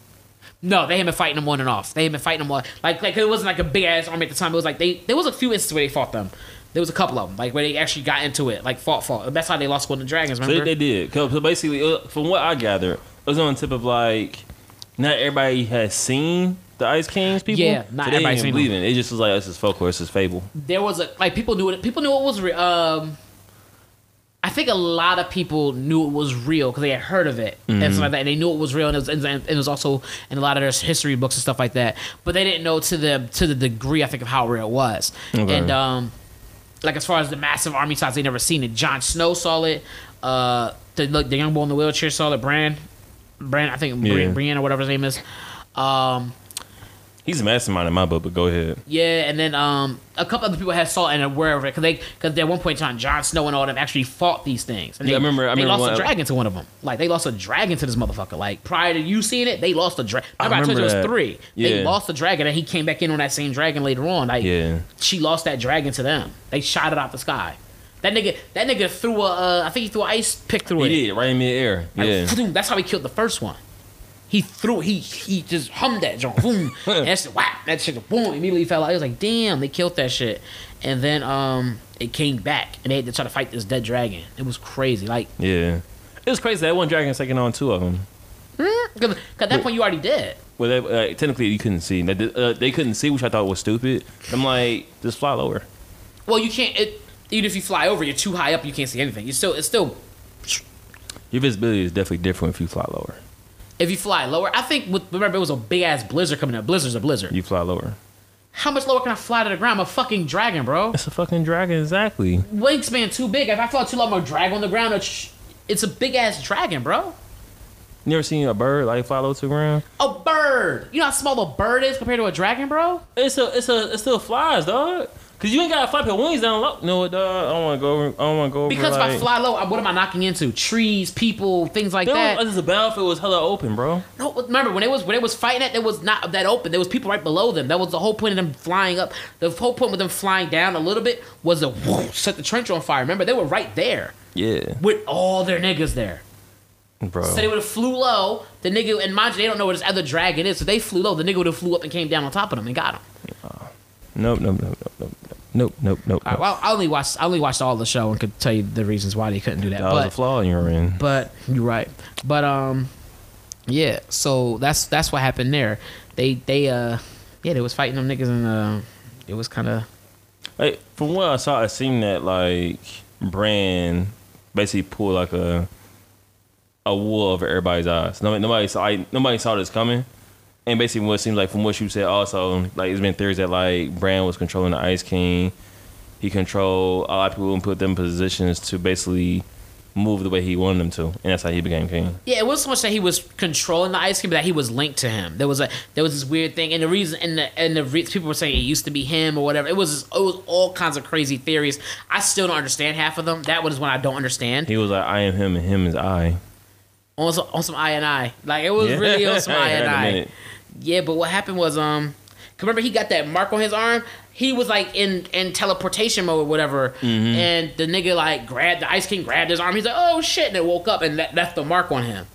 No, they had been fighting them on and off. They had been fighting them on like like it wasn't like a big ass army at the time. It was like they there was a few instances where they fought them. There was a couple of them like where they actually got into it, like fought fought. That's how they lost Golden Dragons. So they, Remember? they did. So basically, uh, from what I gathered, it was on the tip of like, not everybody has seen the Ice Kings people. Yeah, not so they everybody seen even it. It just was like, this is folklore, this is fable. there was a like people knew it. People knew it was real. Um, I think a lot of people knew it was real because they had heard of it and stuff like that, and they knew it was real, and it was, and it was also in a lot of their history books and stuff like that. But they didn't know to the to the degree I think of how real it was. Okay. And um, like as far as the massive army size, they never seen it. Jon Snow saw it. Uh, the look, the young boy in the wheelchair saw it. Bran, Bran, I think Yeah. Brian, Brienne or whatever his name is. Um, He's a mastermind in my book, but go ahead. yeah, and then um, a couple other people had saw it and are aware of it because they because at one point in time, Jon Snow and all them actually fought these things. And they, Yeah, I remember- I they remember lost a dragon to one of them. Like they lost a dragon to this motherfucker. Like prior to you seeing it, they lost a dragon. I Remember I, told you it was three. They lost a dragon, and he came back in on that same dragon later on. Like Yeah. she lost that dragon to them. They shot it out the sky. That nigga, that nigga threw a, uh, I think he threw an ice pick through it. He did, right in mid-air. Like, Yeah. that's how he killed the first one. He threw he he just hummed that joint. Boom. *laughs* and that shit whap, that shit boom immediately fell out. He was like, damn, they killed that shit. And then um it came back and they had to try to fight this dead dragon. It was crazy. Like Yeah. It was crazy that one dragon taking on two of them. because at that point you already did. Well, they, uh, technically you couldn't see. They, uh, they couldn't see, which I thought was stupid. I'm like, just fly lower. Well you can't it even if you fly over, you're too high up, you can't see anything. You still it's still Your visibility is definitely different if you fly lower. If you fly lower, I think with, remember it was a big ass blizzard coming up. Blizzard's a blizzard. You fly lower. How much lower can I fly to the ground? I'm a fucking dragon, bro. It's a fucking dragon, exactly. Wingspan too big. If I fly too low, I'm gonna drag on the ground. It's, it's a big ass dragon, bro. You ever seen a bird like fly low to the ground? A bird. You know how small a bird is compared to a dragon, bro? It's a, it's a, it still flies, dog. Cause you ain't gotta flap your wings down low. No, dog. I don't want to go over. I don't want to go over. Because like, if I fly low, what am I knocking into? Trees, people, things like There that. was, the battlefield was hella open, bro. No, remember when it was when it was fighting it, it was not that open. There was people right below them. That was the whole point of them flying up. The whole point with them flying down a little bit was to whoosh, set the trench on fire. Remember, they were right there Yeah, with all their niggas there. bro. So they would have flew low. The nigga and mind you, they don't know where this other dragon is. So they flew low. The nigga would have flew up and came down on top of them and got him. Nope, nope, nope, nope, nope. Nope, nope, nope. All right, well, I only watched I only watched all the show and could tell you the reasons why they couldn't do that. that was a but flaw in your end. but you're right. But um, yeah. So that's that's what happened there. They they uh yeah they was fighting them niggas and uh it was kind of Like from what I saw, it seemed that like Bran basically pulled like a a wool over everybody's eyes. Nobody, nobody saw I, nobody saw this coming. And basically, what it seems like from what you said, also like it's been theories that like Bran was controlling the Ice King. He controlled a lot of people and put them in positions to basically move the way he wanted them to, and that's how he became king. Yeah, it wasn't so much that he was controlling the ice king, but that he was linked to him. There was a there was this weird thing, and the reason and the and the re- people were saying it used to be him or whatever. It was it was all kinds of crazy theories. I still don't understand half of them. That one is one I don't understand. He was like, "I am him, and him is I." On some, on some I and I, like it was really on some *laughs* I and a I. Yeah, but what happened was um, remember he got that mark on his arm. He was like in in teleportation mode or whatever, Mm-hmm. and the nigga like grabbed the Ice King, grabbed his arm. He's like, oh shit, and it woke up and that, left the mark on him.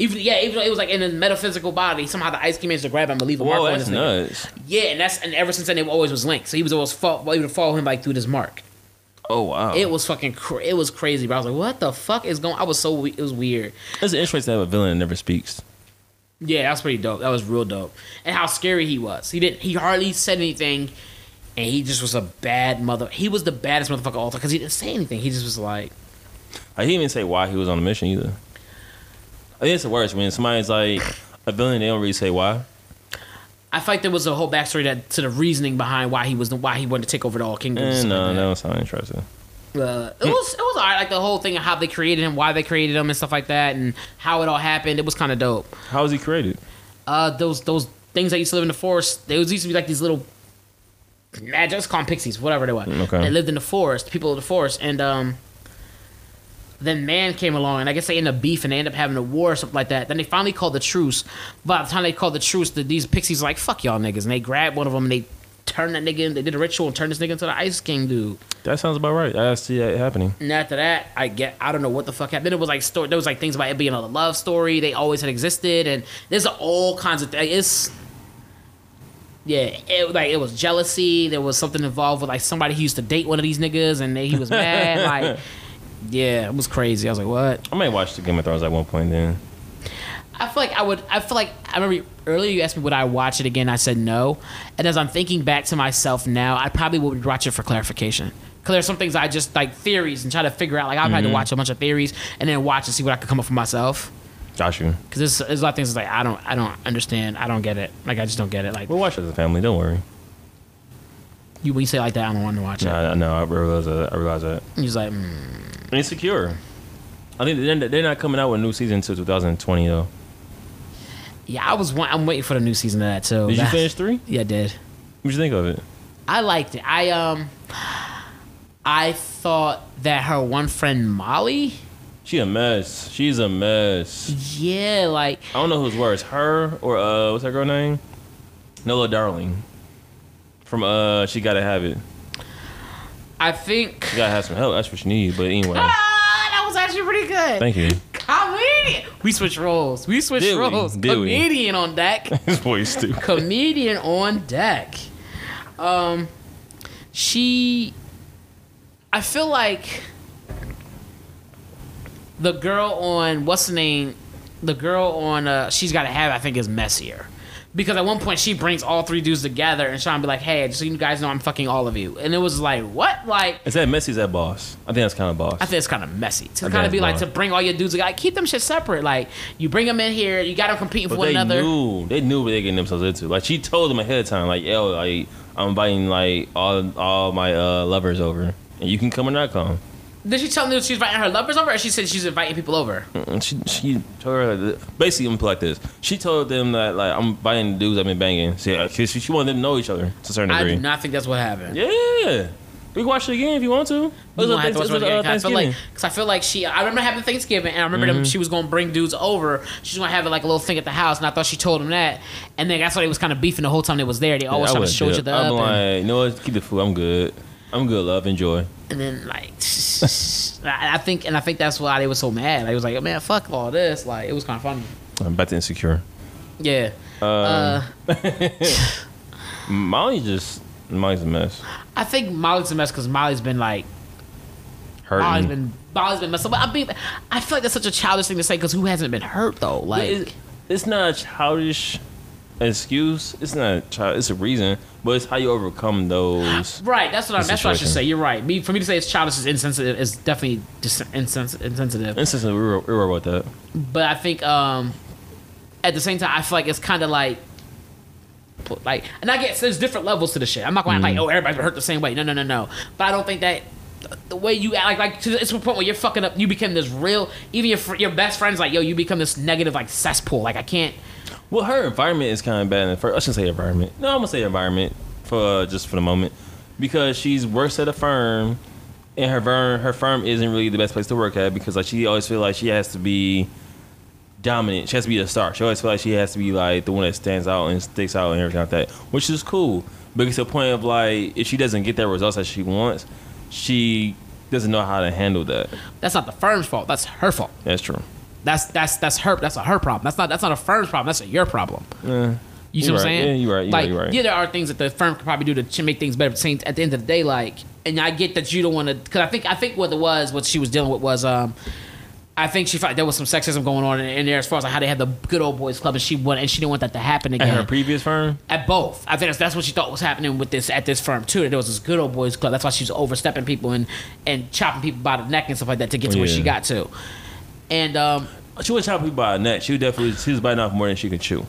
Even yeah, even though it was like in his metaphysical body, somehow the Ice King managed to grab him and leave a mark Whoa, on that's this nigga. nuts. Yeah, and that's and ever since then it always was linked. So he was always fo- able to follow him like through this mark. Oh wow, It was fucking cra- it was crazy. But I was like, what the fuck is going? I was so we- it was weird. It's interesting to have a villain that never speaks. Yeah, that was pretty dope. That was real dope. And how scary he was. He didn't. He hardly said anything, and he just was a bad mother. He was the baddest motherfucker of all time because he didn't say anything. He just was like, Like, he didn't even say why he was on the mission either. I think it's the worst when somebody's like a villain. They don't really say why. I feel like there was a whole backstory that to the reasoning behind why he was the why he wanted to take over the all kingdoms. Eh, no, stuff that like don't interesting. Uh, it was it was alright. Like the whole thing of how they created him, why they created him, and stuff like that, and how it all happened. It was kind of dope. How was he created? uh, those those things that used to live in the forest. They was used to be like these little magic. Let's call them pixies, whatever they were. Okay. They lived in the forest, people of the forest, and um, then man came along, and I guess they ended up beef and they ended up having a war or something like that. Then they finally called the truce. By the time they called the truce, the, these pixies were like fuck y'all niggas, and they grabbed one of them and they turned that nigga. in. They did a ritual and turned this nigga into the Ice King dude. That sounds about right. I see that happening. And after that, I get I don't know what the fuck happened. Then it was like story. There was like things about it being a love story. They always had existed, and there's all kinds of things. It's yeah, it like it was jealousy. There was something involved with like somebody who used to date one of these niggas, and they, he was mad. *laughs* like yeah, it was crazy. I was like, what? I may watch the Game of Thrones at one point. Then I feel like I would. I feel like I remember earlier you asked me would I watch it again. I said no, and as I'm thinking back to myself now, I probably would watch it for clarification. Because there's some things I just like theories and try to figure out. Like I've had to watch a bunch of theories and then watch and see what I could come up for myself. got you. Because there's, there's a lot of things that's like I don't I don't understand. I don't get it. Like I just don't get it. Like We'll watch it as a family. Don't worry. you when you say like that, I don't want to watch it. No, no, I realize that. I realize that. He's like, mm. Insecure. I think they're, they're not coming out with a new season until 2020 though. Yeah, I was wa- I'm waiting for the new season of that too. Did you finish three? Yeah, I did. What'd you think of it? I liked it. I um, I thought that her one friend Molly. She a mess. She's a mess. Yeah, like I don't know who's worse, her or uh, what's that girl name? Nola Darling. From uh, she gotta have it. I think. She gotta have some help. That's what she needs. But anyway, Ah, that was actually pretty good. thank you. Comedian. We switched roles. We switched Did we? roles. We? Comedian on deck. *laughs* This boy's stupid. Comedian on deck. Um, she. I feel like the girl on what's the name? The girl on uh, she's got to have. I think is messier. Because at one point she brings all three dudes together and to be like, "Hey, just so you guys know, I'm fucking all of you." And it was like, "What?" Like, Is that messy? Is that boss? I think that's kind of boss. I think it's kind of messy to kind of be like to bring all your dudes together. Keep them shit separate. Like you bring them in here, you got them competing but for one they another. knew. They knew what they getting themselves into. Like she told them ahead of time. Like yo, like I'm inviting like all all my uh, lovers over, and you can come or not come. Did she tell them that she's inviting her lovers over, or she said she's inviting people over? She she told her like, basically I'm put like this. She told them that like I'm inviting the dudes I've been banging. See, uh, she, she wanted them to know each other to a certain I degree. do not think that's what happened. Yeah, we can watch it again if you want to. We It was gonna a have to watch thanks- it was it a, again. uh, I feel like, cause I feel like she. I remember having Thanksgiving, and I remember Mm-hmm. them, she was gonna bring dudes over. She's gonna have like a little thing at the house, and I thought she told them that. And then that's why they was kind of beefing the whole time they was there. They always I trying to show each other I'm up, and, like, you know what? Keep the food. I'm good. I'm good. Love, enjoy. and then like, *laughs* I think, and I think that's why they were so mad. Like, it was like, man, fuck all this. Like, it was kind of funny. I'm about to insecure. Yeah. Um, Uh, *laughs* Molly just Molly's a mess. I think Molly's a mess because Molly's been like Molly's Hurting. been Molly's been messed up. I mean, I feel like that's such a childish thing to say because who hasn't been hurt though? Like, it- it's not a excuse. It's not. A child, it's a reason, but it's how you overcome those. *gasps* right? That's what I, that's what I should say. You're right. Me for me to say it's childish is insensitive is definitely dis- insens- insensitive. Instances we were, we were about that. But I think um at the same time I feel like it's kind of like like and I guess there's different levels to the shit. I'm not going to Mm-hmm. like oh everybody's hurt the same way. No no no no. But I don't think that the way you act like like to it's the point where you're fucking up. You become this real. Even your fr- your best friends like yo. You become this negative like cesspool. Like I can't. Well, her environment is kind of bad. First, I shouldn't say environment. No, I'm gonna say environment for uh, just for the moment because she's works at a firm, and her firm her firm isn't really the best place to work at because like she always feel like she has to be dominant. She has to be the star. She always feel like she has to be like the one that stands out and sticks out and everything like that, which is cool. But it's the point of like if she doesn't get the results that she wants, she doesn't know how to handle that. That's not the firm's fault. That's her fault. That's true. That's that's that's her. That's a her problem. That's not that's not a firm's problem. That's a your problem. Yeah. You see what I'm right. saying? Yeah, you're right. You're like, right. You're right. yeah, there are things that the firm could probably do to ch- make things better. But at the end of the day, like, and I get that you don't want to, because I think I think what it was, what she was dealing with was, um, I think she felt like there was some sexism going on in, in there as far as like how they had the good old boys club, and she wanted, and she didn't want that to happen again. At her previous firm. At both, I think that's, that's what she thought was happening with this at this firm too. That there was this good old boys club. That's why she was overstepping people and and chopping people by the neck and stuff like that to get to where she got to. And um, She was chopping people by a neck. She was definitely she was biting off more than she could chew.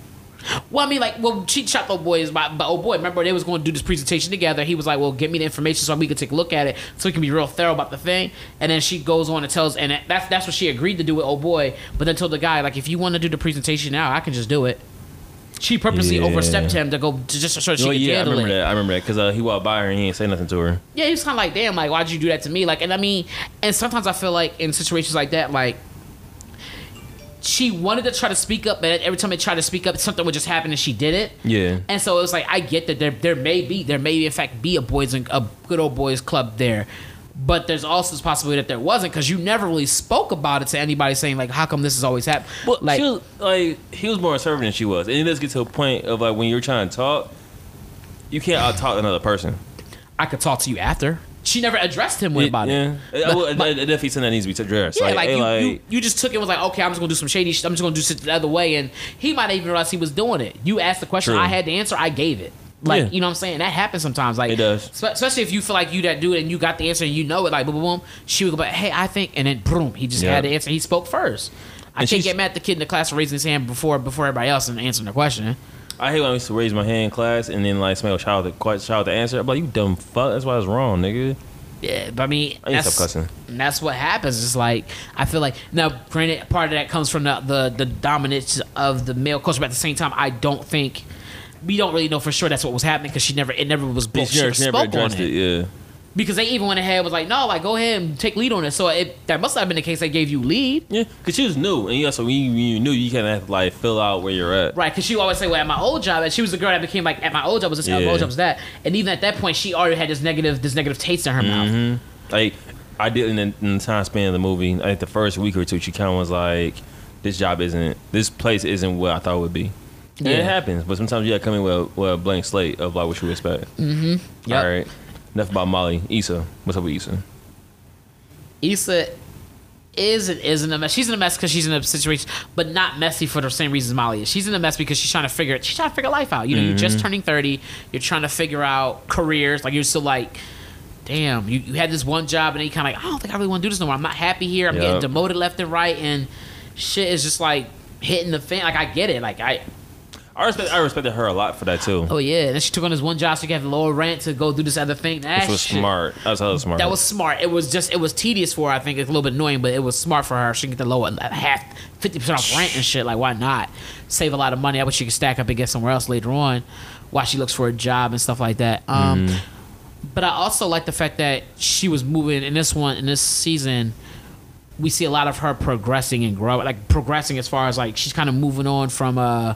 Well, I mean, like, well, she chopped old boys, but, but oh boy, remember they was going to do this presentation together. He was like, "Well, give me the information so we can take a look at it, so we can be real thorough about the thing." And then she goes on and tells, and that's that's what she agreed to do with oh boy. But then told the guy, like, if you want to do the presentation now, I can just do it. She purposely Yeah. overstepped him to go to just so she Oh could yeah, I handle remember it. that. I remember that because uh, he walked by her and he didn't say nothing to her. Yeah, he was kind of like, damn, like, why'd you do that to me? Like, and I mean, and sometimes I feel like in situations like that, like, she wanted to try to speak up, but every time they tried to speak up, something would just happen and she did it. Yeah. And so it was like, I get that there, there may be, there may in fact be a boys and a good old boys club there. But there's also this possibility that there wasn't because you never really spoke about it to anybody saying like, how come this is always happening? Well, like, she was like he was more assertive than she was, and it does get to a point of like when you're trying to talk, you can't out talk to another person. I could talk to you after. She never addressed him with about yeah. it. I- I- But- I- I definitely something that needs to be addressed. Yeah, like, like, you, like you, you just took it and was like, okay, I'm just gonna do some shady shit. I'm just gonna do shit the other way. And he might not even realize he was doing it. You asked the question, True. I had the answer, I gave it. Like, Yeah. you know what I'm saying? That happens sometimes. Like It does. spe- Especially if you feel like you that dude and you got the answer and you know it, like boom, boom, boom. She would go back, hey, I think, and then boom, he just Yeah. had the answer. He spoke first. I And can't get mad at the kid in the class for raising his hand before before everybody else and answering the question. I hate when I used to raise my hand in class and then like somebody would shout the quite shout the answer. I'm like, you dumb fuck. That's why it's wrong, nigga. Yeah, but I mean, I that's, cussing. and that's what happens. It's like I feel like now, granted, part of that comes from the the, the dominance of the male culture, but at the same time, I don't think we don't really know for sure that's what was happening because she never it never was But both she never, she never spoke on it. it. Yeah. Because they even went ahead and was like, no, like go ahead and take lead on it. So it, that must have been the case. They gave you lead. Yeah, cause she was new, and yeah, so when you, when you knew, you kind of have to like fill out where you're at. Right, because she always say, "Well, at my old job," and she was the girl that became like, "At my old job was this, at my old job was that," and even at that point, she already had this negative, this negative taste in her Mm-hmm. mouth. Like I did in the, in the time span of the movie. I think the first week or two, she kind of was like, "This job isn't, this place isn't what I thought it would be." And Yeah. it happens, but sometimes you gotta come in with, a- with a blank slate of like what you expect. Mm-hmm. Yep. All right. Enough about Molly. Issa, what's up with Issa? Issa is and isn't a mess. She's in a mess because she's in a situation, but not messy for the same reasons Molly is. She's in a mess because she's trying to figure it. she's trying to figure life out. You know, you're just mm-hmm. turning thirty. You're trying to figure out careers. Like you're still like, damn, you, you had this one job and then you kind of like, I don't think I really want to do this no more. I'm not happy here. I'm Yup. getting demoted left and right, and shit is just like hitting the fan. Like I get it. Like I, I respect. I respected her a lot for that too. oh yeah. And then she took on this one job so she could have lower rent to go do this other thing. That Which was shit- smart. That was hella smart. That was smart. It was just it was tedious for her. I think it's a little bit annoying, but it was smart for her. She can get the lower half fifty percent off rent and shit. Like why not save a lot of money? I wish she could stack up and get somewhere else later on, while she looks for a job and stuff like that. Um, but I also like the fact that she was moving in this one in this season. We see a lot of her progressing and growing, like progressing as far as like she's kind of moving on from uh,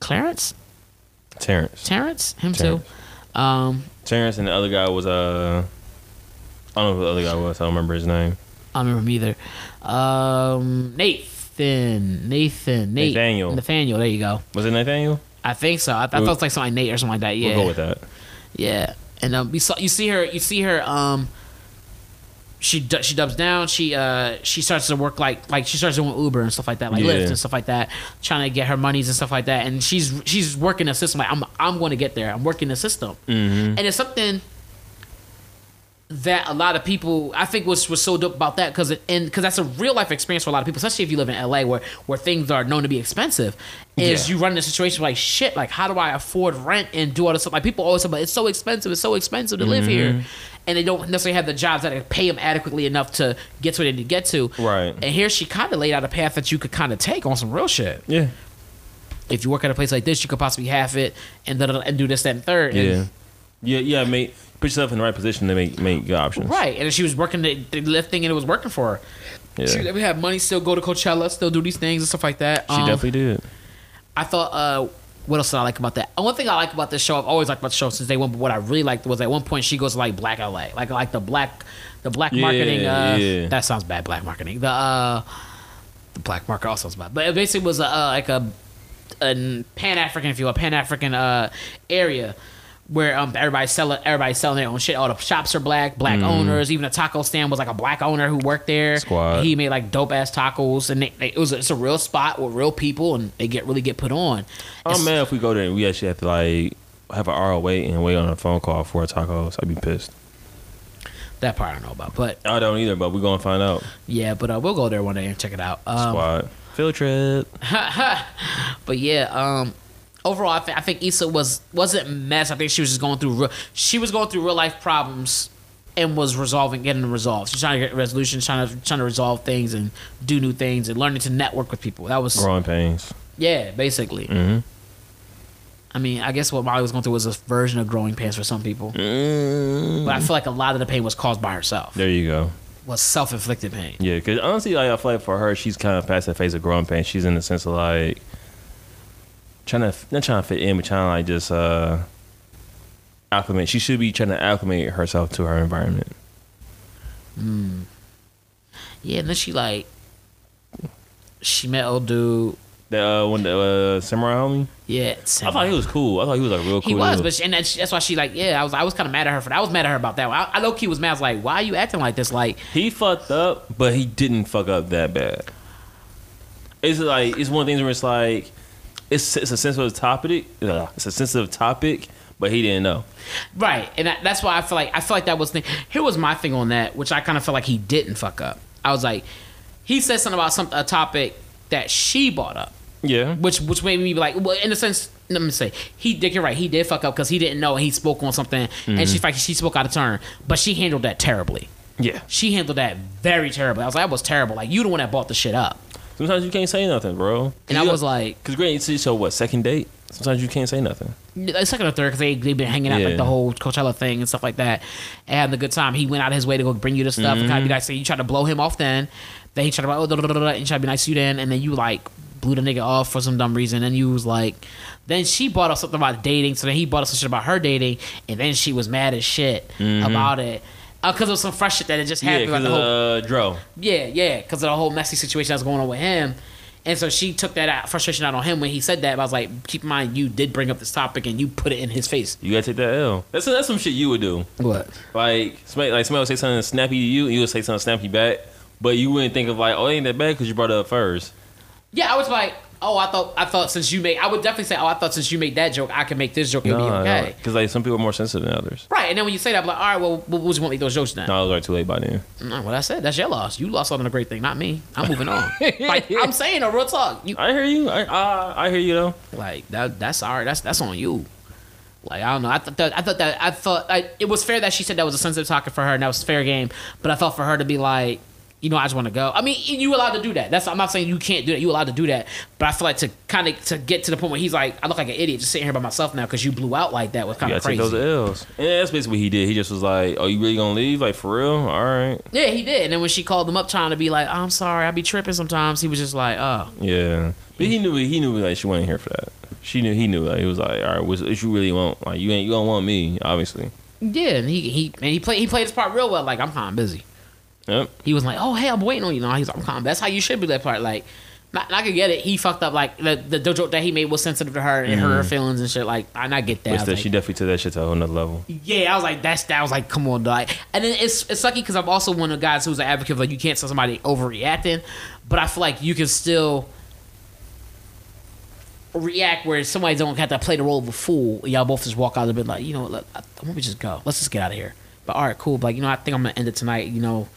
Clarence, Terrence. Terrence, him Terrence. too. Um, Terrence and the other guy was uh, I don't know who the other guy was. I don't remember his name. I don't remember him either. Um, Nathan, Nathan, Nate, Nathaniel. Nathaniel. There you go. Was it Nathaniel? I think so. I, I thought it was like something like Nate or something like that. Yeah, We'll go with that. yeah. and um, we saw you see her you see her um she du- she dubs down she uh she starts to work like like she starts doing Uber and stuff like that like Yeah. Lyft and stuff like that trying to get her monies and stuff like that and she's she's working the system like I'm I'm going to get there I'm working the system Mm-hmm. and it's something that a lot of people I think was was so dope about that because and because that's a real life experience for a lot of people, especially if you live in LA where where things are known to be expensive. Is Yeah. you run in a situation like shit, like how do I afford rent and do all this stuff? Like people always say, but it's so expensive, it's so expensive to live Mm-hmm. here, and they don't necessarily have the jobs that pay them adequately enough to get to where they need to get to. Right. And here she kind of laid out a path that you could kind of take on some real shit. Yeah. If you work at a place like this, you could possibly half it and da- da- and do this, that, and third. And- Yeah. Yeah. Yeah. Make put yourself in the right position to make make good options. Right, and she was working the, the lifting, and it was working for her. Yeah. She She, would have money, still go to Coachella, still do these things and stuff like that. Um, definitely did. I thought, uh, what else did I like about that? One thing I like about this show, I've always liked about the show since day one. But what I really liked was at one point she goes to, like Black LA, like like the black, the black Yeah, marketing. Uh, yeah. That sounds bad. Black marketing. The uh, the black market also sounds bad, but it basically was a, uh, like a, a Pan African, if you will, Pan African uh area. Where um everybody's selling everybody's selling their own shit. All the shops are black, black owners. Even a taco stand was like a black owner who worked there. Mm. Squad. He made like dope ass tacos, and they, they, it was it's a real spot with real people, and they get really get put on. Oh It's- man, if we go there and we actually have to like have an hour wait and wait on a phone call for a tacos, I'd be pissed. That part I don't know about, but I don't either, but we're gonna find out. yeah, but uh, we'll go there one day and check it out. Um, Squad field trip. *laughs* but yeah, um, overall, I, th- I think Issa was wasn't mess. I think she was just going through real, she was going through real life problems and was resolving, getting them resolved. She's trying to get resolutions, trying to trying to resolve things and do new things and learning to network with people. That was Growing pains. yeah, basically. hmm I mean, I guess what Molly was going through was a version of growing pains for some people, Mm. but I feel like a lot of the pain was caused by herself. There you go. Was self inflicted pain. Yeah, because honestly, like, I feel like for her, she's kind of past that phase of growing pains. She's in the sense of like trying to not trying to fit in, but trying to like just uh acclimate. She should be trying to acclimate herself to her environment. Yeah, and then she like she met old dude. The uh, when the uh, samurai homie, Yeah, I thought he was cool. I thought he was like real cool. He was, dude. but she, and that's, that's why she like, yeah, I was, I was kind of mad at her for that. I was mad at her about that. I, I low key was mad. I was like, why are you acting like this? Like, He fucked up, but he didn't fuck up that bad. It's like it's one of the things where it's like it's it's a sensitive topic. Uh, it's a sensitive topic, but he didn't know. right, and that, that's why I feel like I feel like that was the thing. here was my thing on that, which I kind of feel like he didn't fuck up. I was like, he said something about some a topic that she brought up, Yeah, which which made me be like, well, in a sense, let me say, he did. You're right, he did fuck up because he didn't know and he spoke on something, and she like she spoke out of turn, but she handled that terribly. yeah. She handled that very terribly. I was like, that was terrible. Like you the one that bought the shit up, Sometimes you can't say nothing, bro. and I was like. because great. So what? Second date. Sometimes you can't say nothing. second or third because they they've been hanging out like the whole Coachella thing and stuff like that, and having a good time. He went out of his way to go bring you the stuff and kind of mm-hmm. be nice. So you tried to blow him off then, then he tried to be like, oh, da, da, da, da, da, and tried to be nice to you then, and then you like blew the nigga off for some dumb reason, and you was like, then she brought up something about dating, so then he brought up some shit about her dating, and then she was mad as shit mm-hmm. about it. Because of some fresh shit that had just Yeah, happened, like because the whole uh, Dro. yeah, yeah, because of the whole messy situation that's going on with him. And so she took that out, frustration out on him when he said that. But I was like, keep in mind, you did bring up this topic and you put it in his face. You gotta take that L. That's that's some shit you would do. What? Like somebody like somebody would say something snappy to you, and you would say something snappy back, but you wouldn't think of like, oh, it ain't that bad because you brought it up first. Yeah, I was like, oh, I thought, I thought since you made, I would definitely say, oh, I thought since you made that joke, I can make this joke and be okay. Because like some people are more sensitive than others. Right. And then when you say that, I'm like, all right, well, what would you want to make those jokes then? No, I was already too late by then. No, well, that's it. That's your loss. You lost out on a great thing, not me. I'm moving on. *laughs* like I'm saying a real talk. You I hear you. I uh, I hear you though. like that. That's all right. That's that's on you. Like I don't know. I thought that I thought that I thought like, it was fair that she said that was a sensitive topic for her and that was fair game. But I thought for her to be like, you know, I just want to go. I mean, you allowed to do that. That's I'm not saying you can't do that. You allowed to do that. But I feel like to kind of to get to the point where he's like, I look like an idiot just sitting here by myself now because you blew out like that was kind of gotta crazy. take those L's. And that's basically what he did. He just was like, "Oh, you really gonna leave? Like for real? All right, Yeah, he did. And then when she called him up trying to be like, I'm sorry, I be tripping sometimes. He was just like, oh, yeah." But he knew he knew like she wasn't here for that. She knew he knew like he was like, "All right, what, what you really want? Like you ain't you don't want me, obviously." yeah. And he he and he played he played his part real well. Like I'm kind of busy. Yep. He was like, "Oh, hey, I'm waiting on you." No, he's like, "I'm calm." That's how you should be that part. Like, I, I could get it. He fucked up. Like the the joke that he made was sensitive to her and hurt her mm. feelings and shit. Like, and I get that. That like, she definitely took that shit to a whole nother level. yeah, I was like, that's that. I was like, come on, dog. And then it's it's sucky because I'm also one of the guys who's an advocate of like you can't tell somebody overreacting, but I feel like you can still react where somebody don't have to play the role of a fool. Y'all both just walk out a bit like, you know, what, let, let me just go. Let's just get out of here. But all right, cool. But like, you know, I think I'm gonna end it tonight. You know,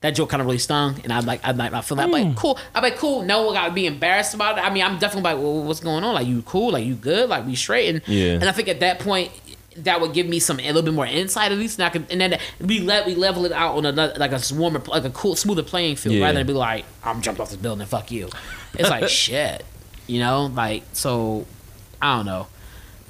that joke kind of really stung, and I'm like, I'm like, I feel that. I'm hmm. like, cool. I'm like, cool. No one got to be embarrassed about it. I mean, I'm definitely like, well, what's going on? Like, you cool? Like, you good? Like, we straight? And Yeah. and I think at that point. That would give me some a little bit more insight at least, and I could, and then we let we level it out on another like a warmer, like a cool, smoother playing field, Yeah. rather than be like, I'm jumped off this building, fuck you. It's like *laughs* shit, you know, like so. I don't know.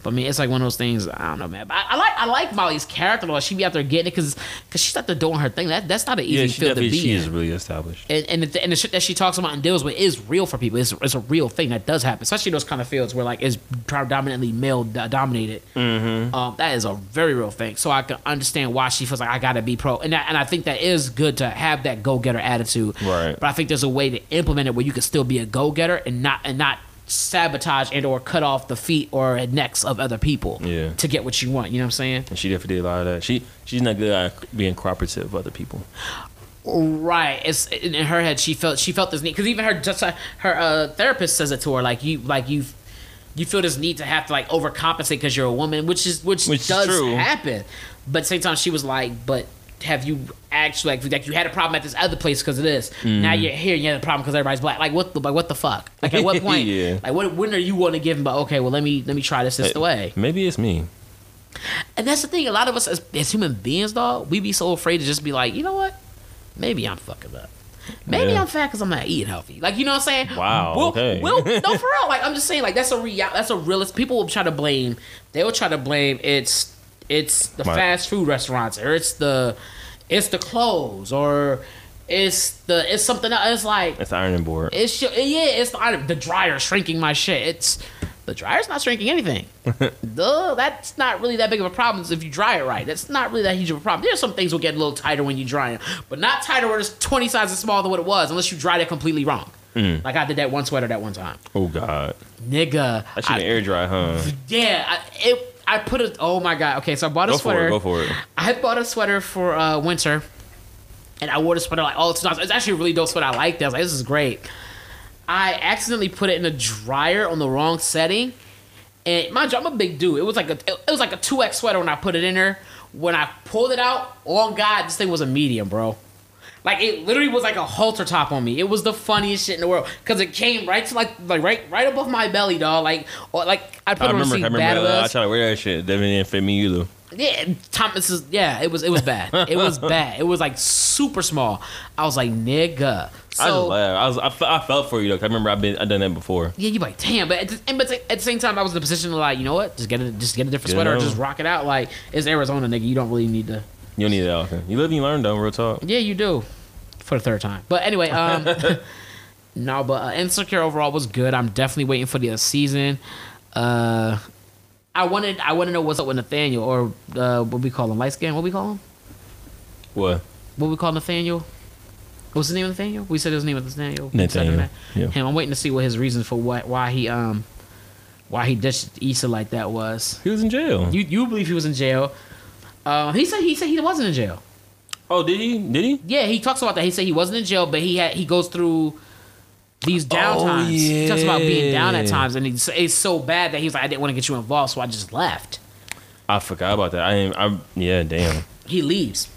But I mean, it's like one of those things. I don't know, man. But I, I like I like Molly's character though. She be out there getting it because because she's out there doing her thing. That that's not an easy Yeah, field to be she in. is really established. And and the, and the shit that she talks about and deals with is real for people. It's, it's a real thing that does happen, especially those kind of fields where like it's predominantly male dominated. Mm-hmm. Um, that is a very real thing. So I can understand why she feels like I gotta be pro, and that, and I think that is good to have that go getter attitude. Right. But I think there's a way to implement it where you can still be a go getter and not and not sabotage and or cut off the feet or necks of other people Yeah. to get what you want. You know what I'm saying? And she definitely did a lot of that. She she's not good at being cooperative with other people. Right. It's in her head. She felt she felt this need because even her just uh, her uh, therapist says it to her like you like you you feel this need to have to like overcompensate because you're a woman, which is which, Which is does true. happen. But at the same time, she was like, but. Have you actually like like you had a problem at this other place because of this? Now Mm-hmm. you're here and you had a problem because everybody's black. Like what the like what the fuck? *laughs* Like at what point? Yeah. Like what when are you going to give him? But okay, well let me let me try this this way. Maybe it's me. And that's the thing. A lot of us as, as human beings, dog, we be so afraid to just be like, you know what? Maybe I'm fucking up. Maybe Yeah. I'm fat because I'm not eating healthy. Like you know what I'm saying? Wow, We'll, okay. we'll, no, *laughs* for real. Like I'm just saying. Like that's a real. That's a realist. People will try to blame. They will try to blame. It's it's the fast food restaurants or it's the it's the clothes or it's the it's something else. It's like It's ironing board. it's yeah, it's the, the dryer shrinking my shit. It's the dryer's not shrinking anything. *laughs* Duh, that's not really that big of a problem if you dry it right. That's not really that huge of a problem. There's some things will get a little tighter when you dry them, but not tighter where it's 20 sizes smaller than what it was unless you dried it completely wrong. Mm. Like I did that one sweater that one time, oh God, nigga. that should I- air dry, huh? yeah, I, it. I put it. Oh my god. Okay, so I bought a Go for sweater. it. Go for it. I bought a sweater for uh, winter, and I wore the sweater like all the time. It's actually a really dope sweater. I liked it. I was like, this is great. I accidentally put it in a dryer on the wrong setting, and mind you, I'm a big dude. It was like a it was like a two X sweater when I put it in there. When I pulled it out, oh god, this thing was a medium, bro. Like it literally was like a halter top on me. It was the funniest shit in the world because it came right to like like right right above my belly, dog. Like or like I put I it on remember. see I remember. Uh, I tried to wear that shit. That didn't fit me either. Yeah, Thomas is yeah. It was it was bad. It was *laughs* bad. It was like super small. I was like nigga. So I just laughed. I was. I, I felt for you though. I remember I've been. I done that before. yeah, you like damn. But at the, and but at the same time, I was in the position to like you know what, just get a just get a different Get sweater, or just rock it out. Like it's Arizona, nigga. You don't really need to. You don't need that often. You live and you learn though. Real talk. Yeah, you do. For the third time. But anyway, um *laughs* *laughs* no, but uh, Insecure overall was good. I'm definitely waiting for the season. Uh I wanted I want to know what's up with Nathaniel or uh, what we call him, light skin. What we call him? What? What we call Nathaniel? What's his name? Nathaniel? We said his name was Nathaniel. Nathaniel, yeah. Him. I'm waiting to see what his reasons for what why he um why he ditched Issa like that was. He was in jail. You you believe he was in jail? Uh, he said he said he wasn't in jail. oh, did he? Did he? Yeah, he talks about that. He said he wasn't in jail, but he had he goes through these down Oh, times. He talks about being down at times, and it's, it's so bad that he's like, I didn't want to get you involved, so I just left. I forgot about that. I ain't. I yeah. Damn. He leaves.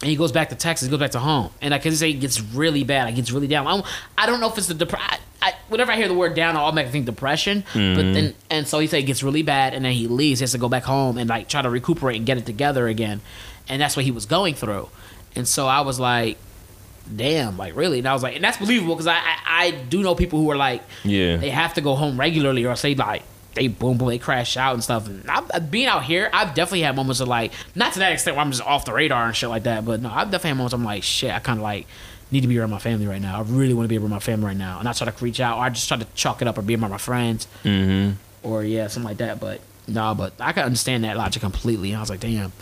And he goes back to Texas. He goes back to home, and like can say, it gets really bad. It gets really down. I don't, I don't know if it's the dep- I, I, Whenever I hear the word down, I automatically think depression. But mm-hmm. then, and so he said it gets really bad, and then he leaves. He has to go back home and like try to recuperate and get it together again, and that's what he was going through. And so I was like, damn, like really? And I was like, and that's believable because I, I I do know people who are like, Yeah. they have to go home regularly or say like they boom boom they crash out and stuff. And I, uh, being out here, I've definitely had moments of like not to that extent where I'm just off the radar and shit like that, but no, I've definitely had moments I'm like shit. I kind of like need to be around my family right now. I really want to be around my family right now, and I try to reach out or I just try to chalk it up or be around my friends Mm-hmm. or yeah something like that. But no, but I can understand that logic completely. And I was like damn.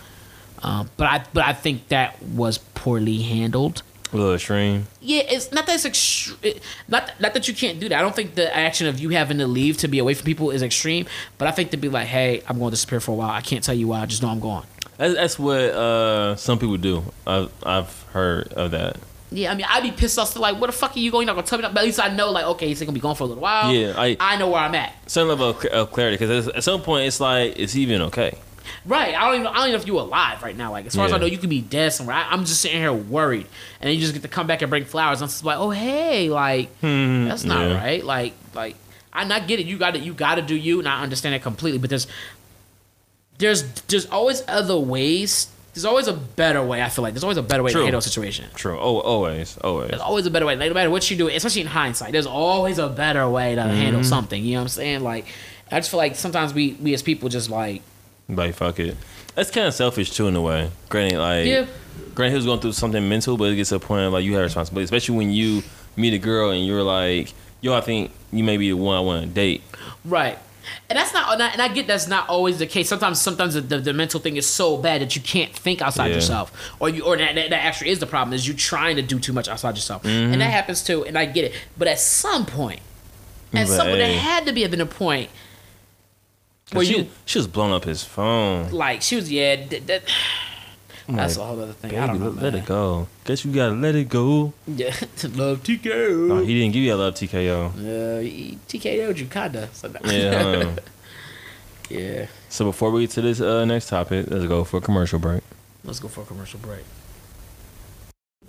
Um, but I but I think that was poorly handled. A little extreme. Yeah, it's not that it's extre- it, not not that you can't do that. I don't think the action of you having to leave to be away from people is extreme. But I think to be like, hey, I'm going to disappear for a while. I can't tell you why. I just know I'm gone. That's, that's what uh, some people do. I've, I've heard of that. Yeah, I mean, I'd be pissed off. To like, what the fuck are you going? You're not gonna tell me that. But at least I know, like, okay, he's gonna be gone for a little while. Yeah, I- I know where I'm at. Some level of, of clarity, because at some point it's like it's even okay. Right. I don't even. I don't even know if you're alive right now. Like, as far as I know, you could be dead somewhere. I, I'm just sitting here worried, and then you just get to come back and bring flowers. I'm just like, oh hey, like that's not Hmm, yeah. right. Like, like I not get it. You got to You got to do you, and I understand it completely. But there's, there's, there's always other ways. There's always a better way. I feel like there's always a better way True. to handle a situation. True. Oh, always, always. There's always a better way. Like, no matter what you do, especially in hindsight, there's always a better way to handle Mm-hmm. something. You know what I'm saying? Like, I just feel like sometimes we we as people just like Like fuck it. That's kind of selfish too, in a way. Granted, like, Yeah. granted, he was going through something mental, but it gets to a point like you have responsibility, especially when you meet a girl and you're like, yo, I think you may be the one I want to date. Right. And that's not, and I, get that's not always the case. Sometimes, sometimes the, the, the mental thing is so bad that you can't think outside Yeah. yourself, or you, or that, that, that actually is the problem is you trying to do too much outside yourself, Mm-hmm. and that happens too. And I get it, but at some point, at But, some point, there had to be been a point where she, you she was blowing up his phone. like she was yeah. That, that, that's a whole other thing. I Baby, don't know. let, it go. Guess you gotta let it go. Yeah, *laughs* love TKO. No, he didn't give you a love TKO. uh, he TKO'd you kinda. So that- Yeah. *laughs* yeah. so before we get to this uh, next topic, let's go for a commercial break. Let's go for a commercial break.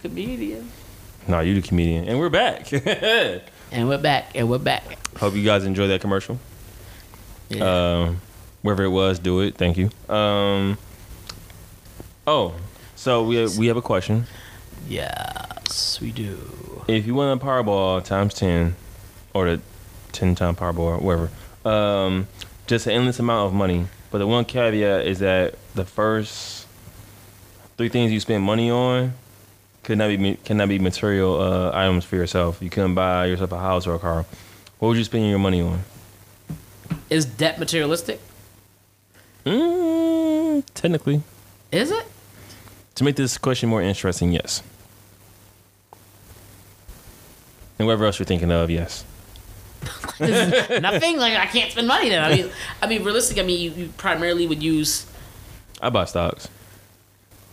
Comedian. No, you the comedian, and we're back. *laughs* And we're back. And we're back. Hope you guys enjoyed that commercial. Yeah. Um, wherever it was, do it. Thank you. Um, oh, so we we have a question. yes, we do. If you win a Powerball times ten, or the ten time Powerball, or whatever, um, just an endless amount of money. But the one caveat is that the first three things you spend money on could not be cannot be material uh, items for yourself. You couldn't buy yourself a house or a car. What would you spend your money on? Is debt materialistic? Mm, technically, Is it? To make this question more interesting, yes. And whatever else you're thinking of, yes. *laughs* Nothing. Like I can't spend money then. I mean, I mean, realistic. I mean, you, you primarily would use. I buy stocks.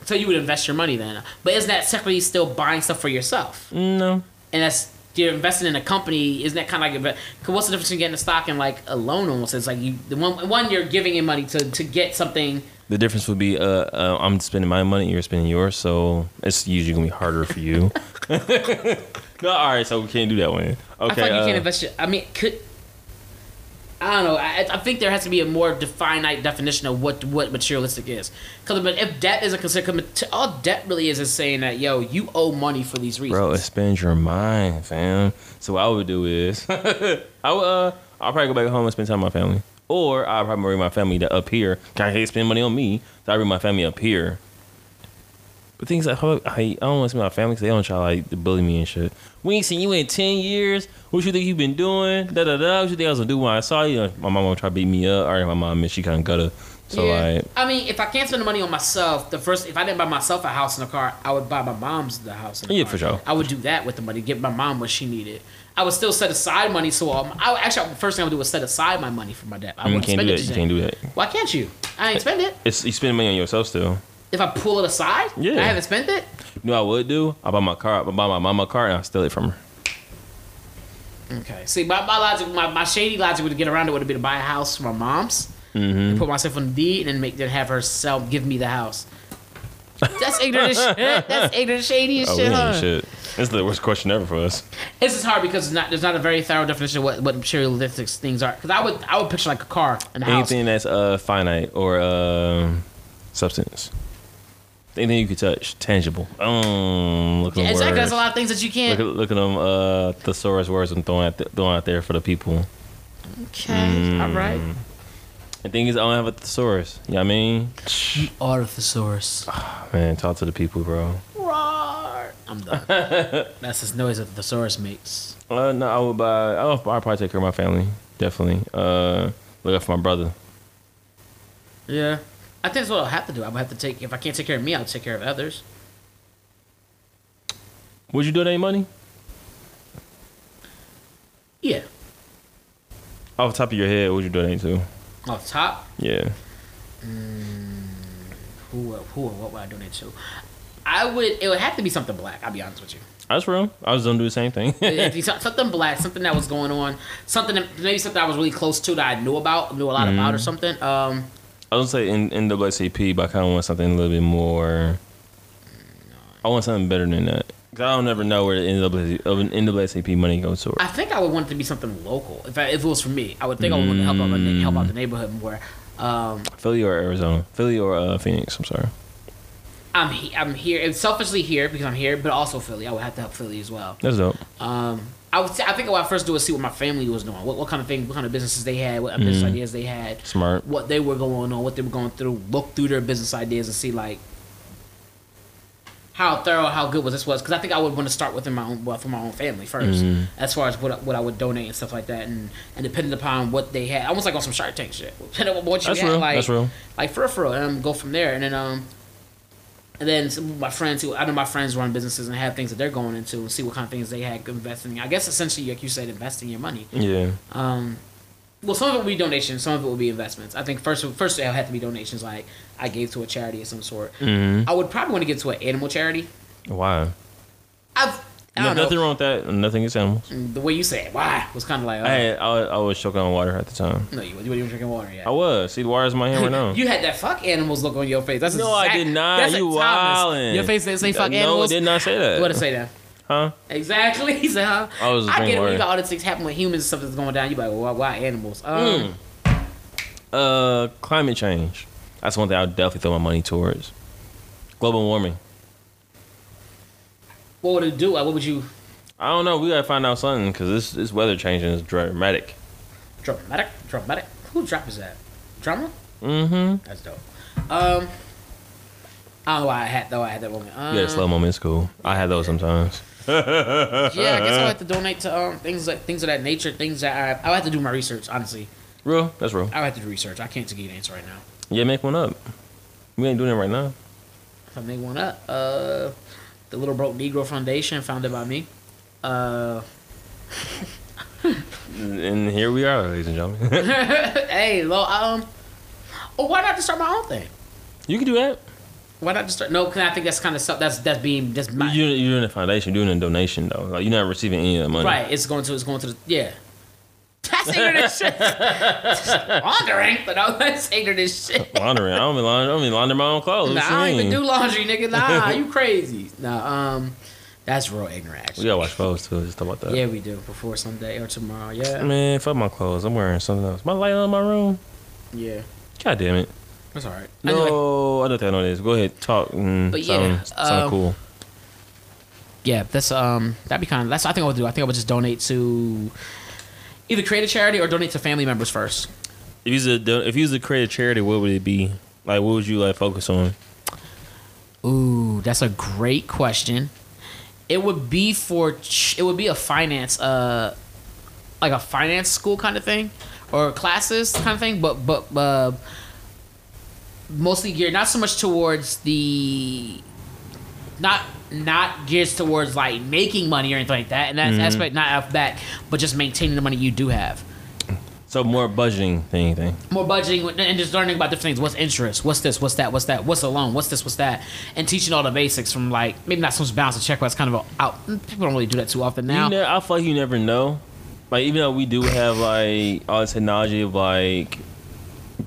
So you would invest your money then, but isn't that technically still buying stuff for yourself? No. And that's you're investing in a company. Isn't that kind of like? Because what's the difference between getting a stock and like a loan? Almost, it's like you the one one you're giving in money to to get something. The difference would be uh, uh, I'm spending my money, you're spending yours, so it's usually gonna be harder for you. *laughs* no, all right, so we can't do that one. Okay, I feel like you uh, can't invest. Your, I mean, could I don't know. I, I think there has to be a more definite definition of what what materialistic is. Because if debt isn't considered, 'cause all debt really is is saying that yo, you owe money for these reasons. bro, it spends your mind, fam. So what I would do is, *laughs* I would, uh, I'll probably go back home and spend time with my family, or I'll probably bring my family to up here. I hate spending money on me, so I bring my family up here. But things like I, I don't want to spend my family because they don't try like to bully me and shit. We ain't seen you in ten years. What you think you've been doing? Da da da. What you think I was gonna do when I saw you? My mom gonna try to beat me up. All right, my mom and she kind of gutter. So yeah. like, I mean, if I can't spend the money on myself, the first if I didn't buy myself a house and a car, I would buy my mom's the house. And a Yeah, car. for sure. I would do that with the money, get my mom what she needed. I would still set aside money, so um, I would, actually the first thing I would do was set aside my money for my debt. I you wouldn't can't spend do it. that. You today. can't do that. Why can't you? I ain't spend it. It's you spend money on yourself still. If I pull it aside, Yeah. I haven't spent it. You know what I would do? I buy my car. I buy my mama a car and I steal it from her. Okay. See, my, my logic, my, my shady logic would get around it would have been to buy a house for my mom's, Mm-hmm. and put myself on the deed, and then make then have her sell, give me the house. *laughs* That's ignorant as shit. That's ignorant, shady as Oh, shit. we huh? ain't shit. This is the worst question ever for us. This is hard because it's not, there's not a very thorough definition of what, what materialistic things are. Because I would I would picture like a car and a house. Anything that's uh finite or uh, substance. Anything you could touch, tangible. Um, look at Yeah, exactly. words. There's a lot of things that you can't. at look at them uh thesaurus words I'm throwing out, th- throwing out there for the people. Okay. All right. The thing is, I don't have a thesaurus. You know what I mean? You Are the thesaurus. Man, talk to the people, bro. Roar. I'm done. *laughs* That's this noise that the thesaurus makes. Uh, no, I would buy. I'll, I'll probably take care of my family. Definitely. Uh, look out for my brother. Yeah. I think that's what I'll have to do. I would have to take if I can't take care of me, I'll take care of others. Would you donate money? Yeah. Off the top of your head, what would you donate to? Off top, Yeah. who who or what would I donate to? I would. It would have to be something black. I'll be honest with you. That's real. I was gonna do the same thing. It had to be some- something black, something that was going on, something that, maybe something I was really close to that I knew about, knew a lot about, or something. Um, I gonna say in NAACP, but I kind of want something a little bit more. I want something better than that. Cause I don't ever know where the NAACP, NAACP money goes to. I think I would want it to be something local. If I, if it was for me, I would think I would want to help out help out the neighborhood more. Um, Philly or Arizona? Philly or uh, Phoenix? I'm sorry. I'm he, I'm here, and selfishly here because I'm here, but also Philly. I would have to help Philly as well. That's dope. Um, I would say, I think what I first do is see what my family was doing, what, what kind of thing, what kind of businesses they had, what business ideas they had, Smart. what they were going on, what they were going through. Look through their business ideas and see like how thorough, how good was this was. Because I think I would want to start within my own, well, for my own family 1st as far as what I- what I would donate and stuff like that, and and depending upon what they had, almost like on some Shark Tank shit. Depending *laughs* on what you That's had, real. like That's real. like for real, for real, and um, go from there. And then um, and then some of my friends who I know my friends run businesses and have things that they're going into and see what kind of things they had investing. in. I guess essentially, like you said, investing your money. Yeah. Um, well, some of it will be donations, some of it will be investments. I think first, first it'll have to be donations. Like I gave to a charity of some sort. Mm-hmm. I would probably want to get to an animal charity. Why? I've No, nothing know. wrong with that. Nothing against animals. The way you said it, why was kind of like, oh, I, had, I, was- I was choking on water at the time. no, you, you weren't even drinking water yet. I was. See, the water's in my hand right now. You had that fuck animals look on your face. That's no, I did not. That's you a Thomas. wildin'. Your face didn't say fuck animals. no, animals. it did not say that. What did it say then? Huh? Exactly. *laughs* He said, huh? I was I get it when you got all these things happen with humans and stuff that's going down. You be like, why, why animals? Um, Mm. Uh, climate change. That's one thing I would definitely throw my money towards. Global warming. What would it do? Like, what would you? I don't know. We gotta find out something because this this weather changing is dramatic. Dramatic? Dramatic? Who drop is that? Drama? Mm-hmm. That's dope. Um, I don't know why I had though. I had that moment. Um, a slow moment in school. I had those sometimes. *laughs* Yeah, I guess I'll have to donate to um things like things of that nature. Things that I I would have to do my research. Honestly, Real? That's real. I would have to do research. I can't give you an answer right now. Yeah, make one up. We ain't doing it right now. If I make one up, uh, the Little Broke Negro Foundation, founded by me. Uh, *laughs* And here we are, ladies and gentlemen. *laughs* *laughs* hey, lo, um, oh, why not just start my own thing? you can do that. Why not just start? No, because I think that's kind of stuff. That's that's being just my, You're, you're doing a foundation, you're doing a donation though. Like you're not receiving any of the money. right. It's going to it's going to the yeah. *laughs* Ignorant as shit. *laughs* Laundering, but I'm that's ignorant as shit. *laughs* Laundering. I don't be laundering. I don't be laundering my own clothes. Nah, I don't even do laundry, nigga. Nah, you crazy. Nah, um, that's real ignorant. We Actually, gotta wash clothes too. Just talk about that. yeah, we do before Sunday or tomorrow. Yeah, Man, fuck my clothes. I'm wearing something else. My light on my room. yeah, God damn it. that's all right. No, I don't think I know this. Go ahead, talk. Mm, But yeah, something um, cool. yeah, that's um, that'd be kind of. That's I think I would do. I think I would just donate to either create a charity or donate to family members first. If you was a if you was to create a charity, what would it be? Like, what would you like focus on? Ooh, that's a great question. It would be for ch- it would be a finance uh like a finance school kind of thing or classes kind of thing, but but uh, mostly geared not so much towards the not not geared towards like making money or anything like that, and that's mm-hmm. aspect not off that, but just maintaining the money you do have. So more budgeting than anything. more budgeting and just learning about different things. What's interest? What's this? What's that? What's that? What's a loan? What's this? What's that? And teaching all the basics from like maybe not so much balance and check, but it's kind of a, out. People don't really do that too often now. You ne- I feel like you never know. Like even though we do have like all the technology of like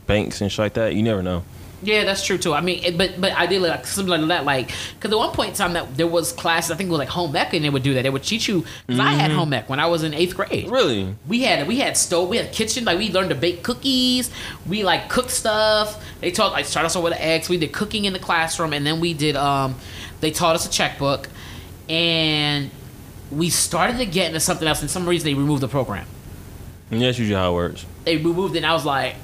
banks and shit like that, you never know. Yeah, that's true too. I mean, it, but but ideally like similar to that, like because at one point in time that there was classes, I think it was like home ec, and they would do that. They would teach you. Because I had home ec when I was in eighth grade. Really? We had we had stove, we had a kitchen, like we learned to bake cookies. We like cooked stuff. They taught like start us off with the eggs. We did cooking in the classroom, and then we did um, they taught us a checkbook, and we started to get into something else. And some reason they removed the program. And that's usually how it works. They removed it, and I was like,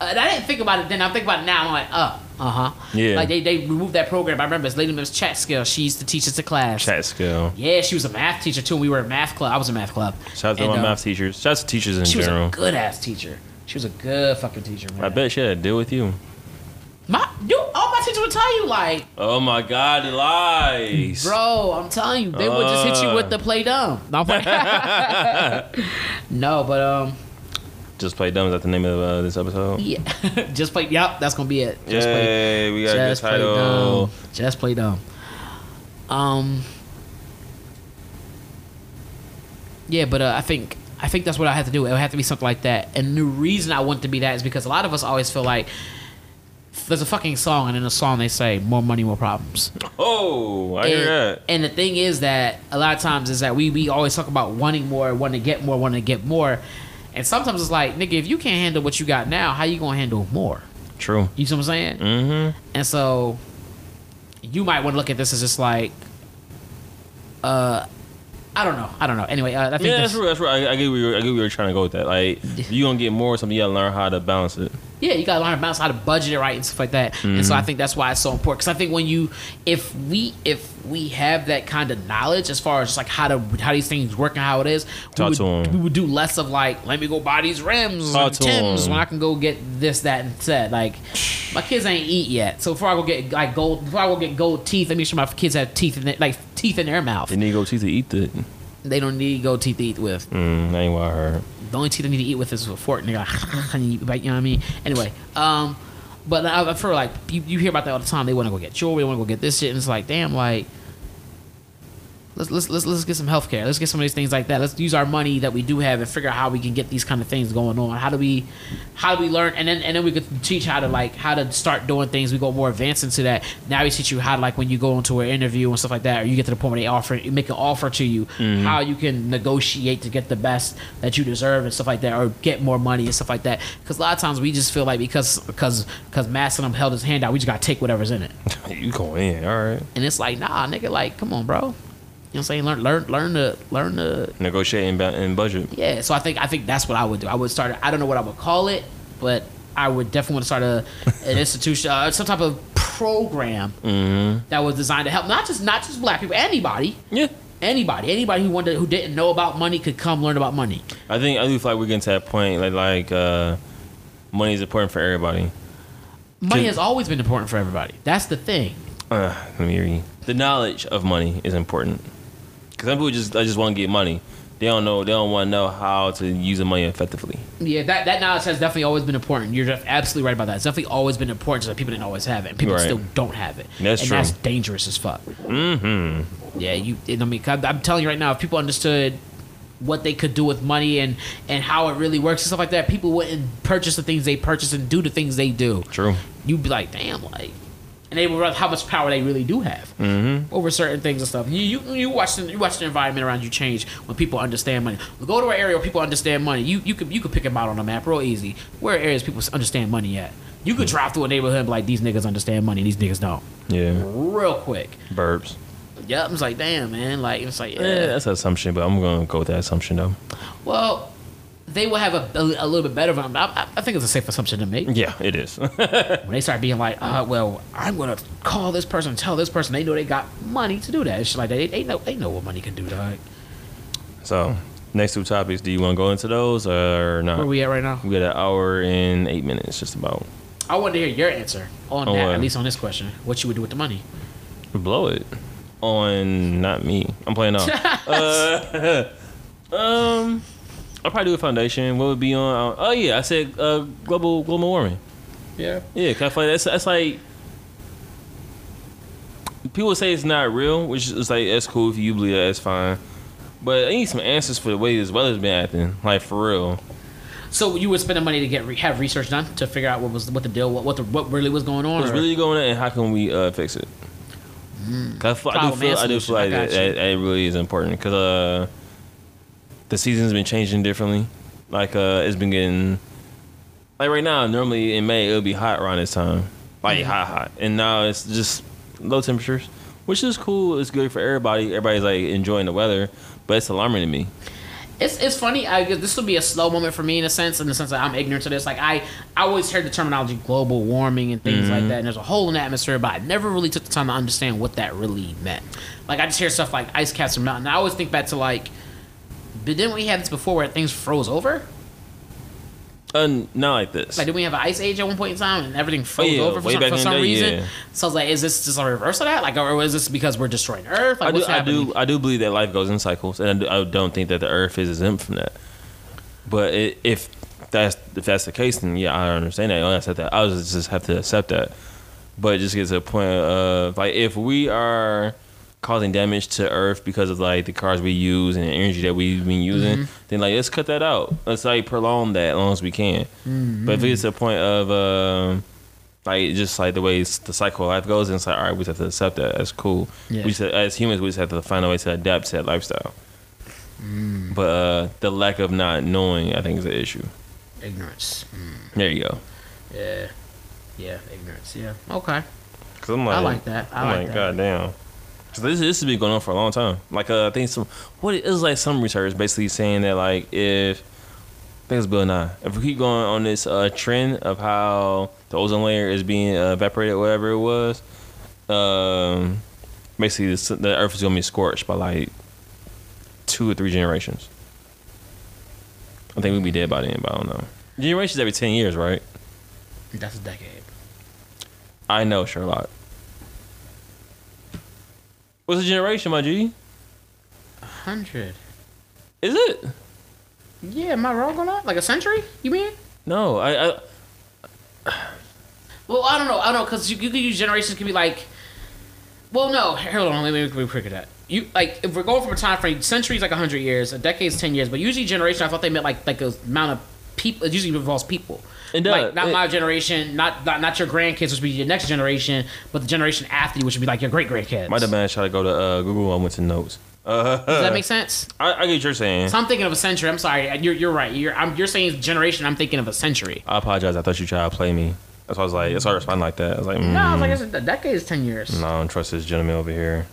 and I didn't think about it then. I'm thinking about it now. I'm like, uh, uh huh. Yeah. Like they, they removed that program. I remember this lady Miss Chat Skill. She used to teach us a class. Chat skill. Yeah, she was a math teacher too. We were a math club. I was a math club. Shout out to And, my uh, math teachers. Shout out to teachers in She was general. a good ass teacher. She was a good fucking teacher, man. I bet she had to deal with you. My, dude, all my teachers would tell you like, Oh my God, lies. bro, I'm telling you, they would just hit you with the play dumb. *laughs* *laughs* No, but um, Just play dumb. Is that the name of uh, this episode? yeah, *laughs* just play. Yep, that's gonna be it. Just play. We got a good Just play dumb. Just play dumb. Um. Yeah, but uh, I think I think that's what I have to do. It would have to be something like that. And the reason I want to be that is because a lot of us always feel like there's a fucking song, and in the song they say more money, more problems. Oh, I hear And, that. and the thing is that a lot of times is that we we always talk about wanting more, wanting to get more, wanting to get more. And sometimes it's like, nigga, if you can't handle what you got now, how you gonna handle more? True. You see what I'm saying? Mm-hmm. And so you might want to look at this as just like, uh, I don't know. I don't know. Anyway, uh, I think Yeah, that's, that's real. That's. I, I get where you're, I get where you're trying to go with that. Like, you gonna get more, or something you gotta learn how to balance it. Yeah, you gotta learn about how to budget it right and stuff like that. And Mm-hmm. so I think that's why it's so important. Because I think when you, if we, if we have that kind of knowledge as far as like how to how these things work and how it is, we would, we would do less of like, let me go buy these rims Talk and Tims when I can go get this, that, and said. Like, my kids ain't eat yet, so before I go get like gold, before I go get gold teeth, let me make sure my kids have teeth in their, like teeth in their mouth. They need to go teeth to eat it. They don't need gold teeth to eat with. Mm, that ain't what I heard. The only teeth I need to eat with is a fork, nigga. *laughs* you know what I mean? Anyway, um, but I, I feel like you, you hear about that all the time. They want to go get jewelry, they want to go get this shit, and it's like, damn, like. Let's, let's, let's, let's get some healthcare. Let's get some of these things like that. Let's use our money that we do have and figure out how we can get these kind of things going on. How do we, how do we learn? And then and then we could teach how to like how to start doing things. We go more advanced into that. Now we teach you how to like when you go into an interview and stuff like that, or you get to the point where they offer, make an offer to you, mm-hmm. how you can negotiate to get the best that you deserve and stuff like that, or get more money and stuff like that. Because a lot of times we just feel like because because because Mass and them held his hand out, we just gotta take whatever's in it. *laughs* you going in? All right. And it's like, nah, nigga, like, come on, bro. You know what I'm saying? Learn, learn, learn to, learn to. Negotiating ba- and budget. Yeah. So I think, I think that's what I would do. I would start. I don't know what I would call it, but I would definitely want to start a an *laughs* institution, uh, some type of program Mm-hmm. that was designed to help not just not just black people, anybody, Yeah. anybody, anybody who wanted who didn't know about money could come learn about money. I think I do feel like we're getting to that point. Like, like uh, money is important for everybody. Money has always been important for everybody. That's the thing. Uh, let me read. The knowledge of money is important. Because some people just I just want to get money. They don't know. They don't want to know how to use the money effectively. Yeah, that, that knowledge has definitely always been important. You're just absolutely right about that. It's definitely always been important, that people didn't always have it. And people Right. still don't have it. That's and true. that's dangerous as fuck. Mm-hmm. Yeah, you. I mean, I'm, I'm telling you right now, if people understood what they could do with money and and how it really works and stuff like that, people wouldn't purchase the things they purchase and do the things they do. True. You'd be like, damn, like, and they realize how much power they really do have Mm-hmm. over certain things and stuff. You you, you watch the, you watch the environment around you change when people understand money. Go to an area where people understand money. You you could you could pick them out on a map real easy. Where are areas people understand money at? You could drive through a neighborhood and be like, these niggas understand money, and these niggas don't. Yeah. Real quick. Burbs. Yep, it's like, damn, man. Like, it's like, Yeah, yeah. that's an assumption, but I'm gonna go with that assumption though. Well, they will have a, a, a little bit better of them. I, I- think it's a safe assumption to make. Yeah, it is. *laughs* When they start being like, uh, well, I'm going to call this person, tell this person, they know they got money to do that. It's like, they, they, know, they know what money can do, dog. so, next two topics. Do you want to go into those or not? Where we at right now? We got an hour and eight minutes, just about. I wanted to hear your answer on Oh, that, what? at least on this question. What you would do with the money? Blow it on not me. I'm playing off. *laughs* uh, *laughs* um, I'll probably do a foundation. What would be on? Oh yeah, I said uh, global global warming. Yeah. Yeah, cause I feel like that's that's like people say it's not real, which is like that's cool if you believe that, that's fine. But I need some answers for the way this weather's been acting, like for real. So you would spend the money to get re- have research done to figure out what was what the deal, what what, the, what really was going on. What's or- really going on, and how can we uh, fix it? 'Cause I, feel, I do feel I do feel like that, got that, that really is important because uh, the season's been changing differently. Like uh, it's been getting like right now. Normally in May it'll be hot around this time, like Mm-hmm. hot hot, and now it's just low temperatures, which is cool. It's good for everybody. Everybody's like enjoying the weather, but it's alarming to me. It's, it's funny. I guess this will be a slow moment for me in a sense, in the sense that I'm ignorant to this. Like I, I always heard the terminology global warming and things like that, and there's a hole in the atmosphere, but I never really took the time to understand what that really meant. Like I just hear stuff like ice caps are melting. I always think back to like, but didn't we have this before where things froze over? Uh, not like this. Like, did we have an ice age at one point in time and everything froze yeah, over for some, for some day, reason? yeah. So I was like, is this just a reverse of that? Like, or is this because we're destroying Earth? Like, I do, I do, I do believe that life goes in cycles, and I, do, I don't think that the Earth is exempt from that. But it, if that's if that's the case, then yeah, I understand that. I accept that. I just have to accept that. But it just gets to a point of like if we are causing damage to Earth because of like the cars we use and the energy that we've been using, Mm-hmm. then like let's cut that out. Let's like prolong that as long as we can. Mm-hmm. But if it's a point of um, like just like the way the cycle of life goes, and it's like all right, we just have to accept that. That's cool. Yeah. We just, as humans, we just have to find a way to adapt to that lifestyle. Mm. But uh, the lack of not knowing, I think, is an issue. ignorance. There you go. Yeah, yeah, ignorance. Yeah. Okay. Cause I'm like, I like that. I am like like, that. goddamn. Cause this this has been going on for a long time. Like uh, I think some what it was like some research basically saying that like if I think it's Bill Nye. If we keep going on this uh, trend of how the ozone layer is being uh, evaporated, whatever it was, um, basically the, the Earth is gonna be scorched by like two or three generations. I think we'd be dead by then, but I don't know. Generations every ten years, right? That's a decade. I know Sherlock. What's a generation, my G? A hundred. Is it? Yeah, am I wrong on that? Like a century? You mean? No, I, I Well, I don't know. I don't know because you, you could use generations can be like. Well, no. Hold on. Let me, let me quick at that. You like if we're going from a time frame, centuries like hundred years, a decade's ten years, but usually generation. I thought they meant like like a amount of people. It usually involves people. It does. Like not It- my generation, not, not not your grandkids, which would be your next generation, but the generation after you, which would be like your great grandkids. my dumb ass tried to go to uh, Google. I went to notes. Uh, Does that make sense? *laughs* I, I get what you're saying. So I'm thinking of a century. I'm sorry. You're, you're right. You're I'm, you're saying generation. I'm thinking of a century. I apologize. I thought you tried to play me. That's why I was like, that's why I responded like that. I was like, mm, No, I was like, it's a, a decade is ten years. no, I don't trust this gentleman over here.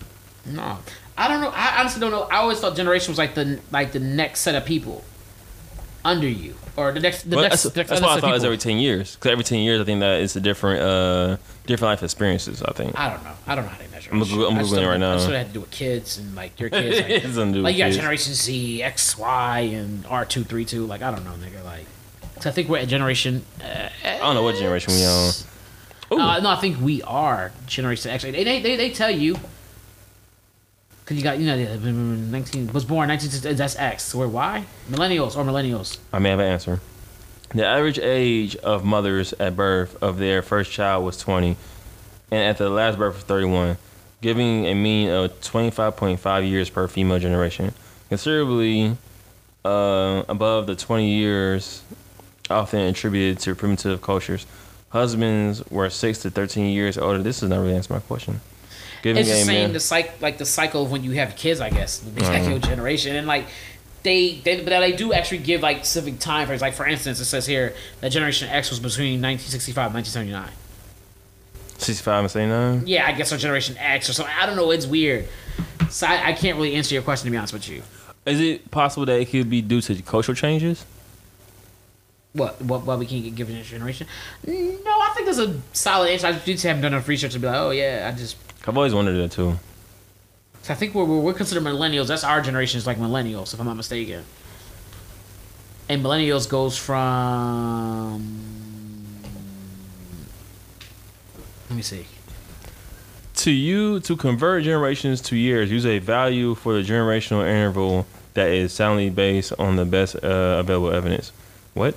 No, I don't know. I honestly don't know. I always thought generation was like the like the next set of people under you, or the next the But next. that's, next that's why I thought of it was every ten years. Because every ten years, I think that it's a different, uh, different life experiences. I think. I don't know. I don't know how they measure. I'm. Googling- I'm Googling don't- right now. I just had to do with kids and like your kids. Like, *laughs* It do like with you got. Generation Z, X, Y, and R two three two. Like I don't know, nigga. Like, cause I think we're at generation. Uh, I don't know what generation we on. Uh, no, I think we are Generation X. They they, they, they tell you. Cause you got you know the- mm, mm, mm, nineteen was born nineteen sixty that's X. So we're Y millennials or millennials. I may have an answer. The average age of mothers at birth of their first child was 20, and at the last birth was 31, giving a mean of 25.5 years per female generation, considerably uh, above the 20 years often attributed to primitive cultures. Husbands were 6 to 13 years older. This does not really answer my question. Giving It's just a saying man, the cycle, like the cycle of when you have kids, I guess, the like Mhm. your generation, and like they, they, but they do actually give like specific time frames. Like for instance, it says here that Generation X was between 1965 and 1979. 65 and 79? Yeah, I guess our Generation X or something. I don't know. It's weird. So I, I can't really answer your question to be honest with you. Is it possible that it could be due to cultural changes? What? What? Why we can't get given this generation? No, I think there's a solid answer. I just haven't done enough research to be like, oh yeah, I just. I've always wondered that too. I think we're we're, we're considered millennials. That's our generation is like millennials, if I'm not mistaken. And millennials goes from. Let me see. To you, to convert generations to years, use a value for the generational interval that is soundly based on the best uh, available evidence. What?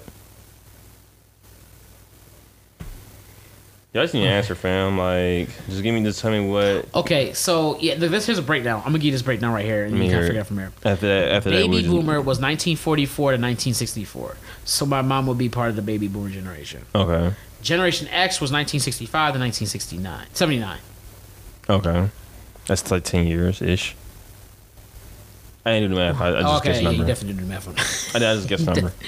Y'all just need an answer, fam. Like, just give me, just tell me what. Okay, so yeah, th- this here's a breakdown. I'm gonna give you this breakdown right here, and you can figure it from here. After that, after that, Baby we'll just- boomer was 1944 to 1964, so my mom would be part of the baby boomer generation. Okay. Generation X was 1965 to 1969, 79. Okay. That's like 10 years ish. I ain't do the math. I, I just okay, guessed yeah, you number. definitely did the math on that. *laughs* I, did- I just guessed number. *laughs*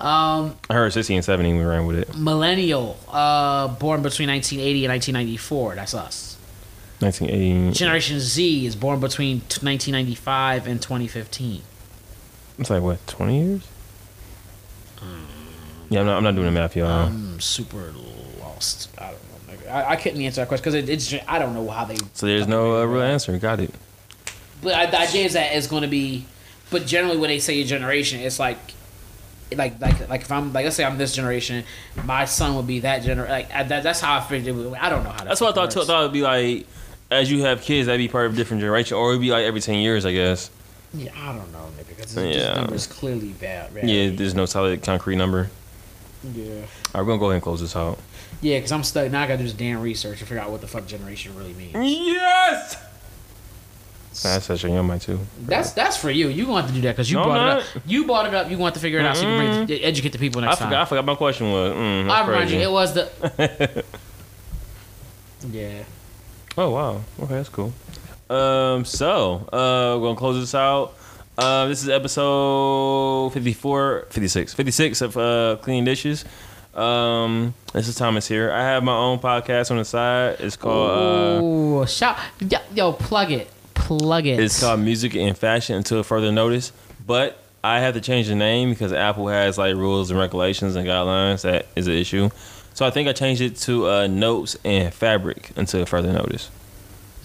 Um, I heard 60 and 70. We ran with it. millennial, uh, born between 1980 and 1994. That's us. 1980. Generation Z is born between 1995 and 2015. It's like what, 20 years? Yeah, I'm not, I'm not doing the math, y'all. I'm super lost. I don't know. I, I couldn't answer that question because it, it's I don't know how they. so there's no uh, real answer. Got it. But I- the idea is that it's going to be, but generally when they say a generation, it's like, like like like if I'm like let's say I'm this generation, my son would be that generation. Like I, that, that's how I figured. It would, I don't know how. That That's what I thought. Too. I thought it'd be like as you have kids, that'd be part of a different generation, or it'd be like every ten years, I guess. Yeah, I don't know, because this Yeah. number is clearly bad. Yeah, there's no solid concrete number. yeah, All right, we're gonna go ahead and close this out. yeah. Because I'm stuck now. I gotta do this damn research to figure out what the fuck generation really means. Yes. That's such a young mic too. That's that's for you. You have to do that because you No, brought it up. You brought it up. You want to have to figure it out so you can bring, educate the people I next forgot. time. I forgot my question was. Mm, I remind you, it was the. *laughs* yeah. Oh wow. Okay, that's cool. Um, so uh, we're gonna close this out. Uh, this is episode 54, 56, 56 of uh, Clean Dishes. Um, this is Thomas here. I have my own podcast on the side. It's called uh, Oh, shout! Yo, yo, plug it, plug it. it's called Music and Fashion until further notice. But I have to change the name because Apple has like rules and regulations and guidelines that is an issue. So I think I changed it to uh, Notes and Fabric until further notice.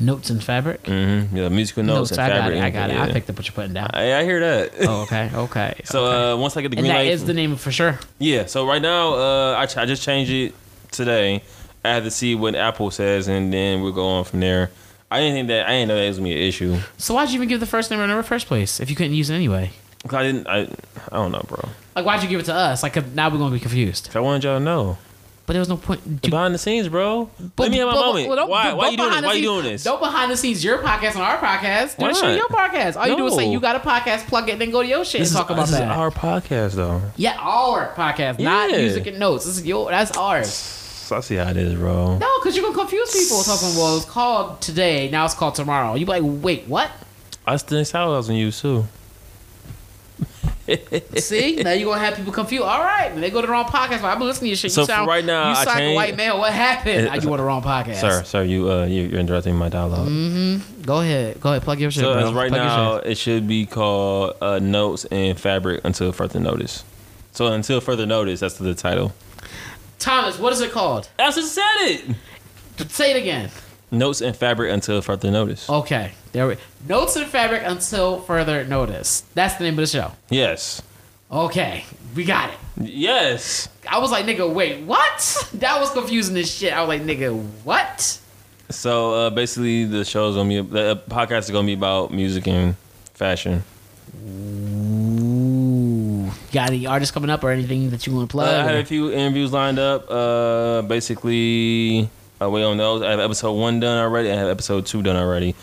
Notes and fabric. Mm-hmm. Yeah, musical notes, and I got fabric. it. I got it. I picked up what you're putting down. I, I hear that. oh, okay, *laughs* okay. So okay. uh, once I get the and green that light, is the name for sure. yeah. So right now, uh, I, ch- I just changed it today. I have to see what Apple says, and then we'll go on from there. I didn't think that I didn't know that was gonna be an issue. So why'd you even give the first name in the first place if you couldn't use it anyway? 'Cause I didn't. I I don't know, bro. Like why'd you give it to us? Like 'cause now we're gonna be confused. 'Cause I wanted y'all to know. But there was no point. The behind the scenes, bro. Let me have my but- moment. well, don't- why? don't Why you doing this? behind the Why you doing this? Don't behind the scenes your podcast and our podcast. Do Why the shit on not? your podcast. All you do is say No. you got a podcast, plug it, then go to your shit This and is, talk about this that. is our podcast, though. yeah, our podcast, not Yeah. music and notes. This is your. That's ours. I see how it is, bro. No, because you're gonna confuse people talking. Well, it's called today. Now it's called tomorrow. You be like, wait, what? I still was on you too. *laughs* See, now you're gonna have people confused. All right, they go to the wrong podcast. But I've been listening to your shit. So you sound, right now, you I sound a white male. What happened? Are you on the wrong *laughs* podcast? Sir, sir, you uh, you, you're interrupting my dialogue. Go ahead, go ahead, plug your shit. So bro. right Plug now, it should be called uh, Notes and Fabric until further notice. So until further notice, that's the title. Thomas, what is it called? I just said it. Say it again. Notes and Fabric until further notice. Okay, there we. Notes and fabric until further notice. That's the name of the show. Yes. Okay, we got it. Yes. I was like, nigga, wait, what? That was confusing as shit. I was like, nigga, what? So uh, basically, the show's gonna be the uh, podcast is gonna be about music and fashion. Got any artists coming up or anything that you want to Uh, plug? I have a few interviews lined up. Uh, basically, uh, wait on those. I have episode one done already. I have episode two done already.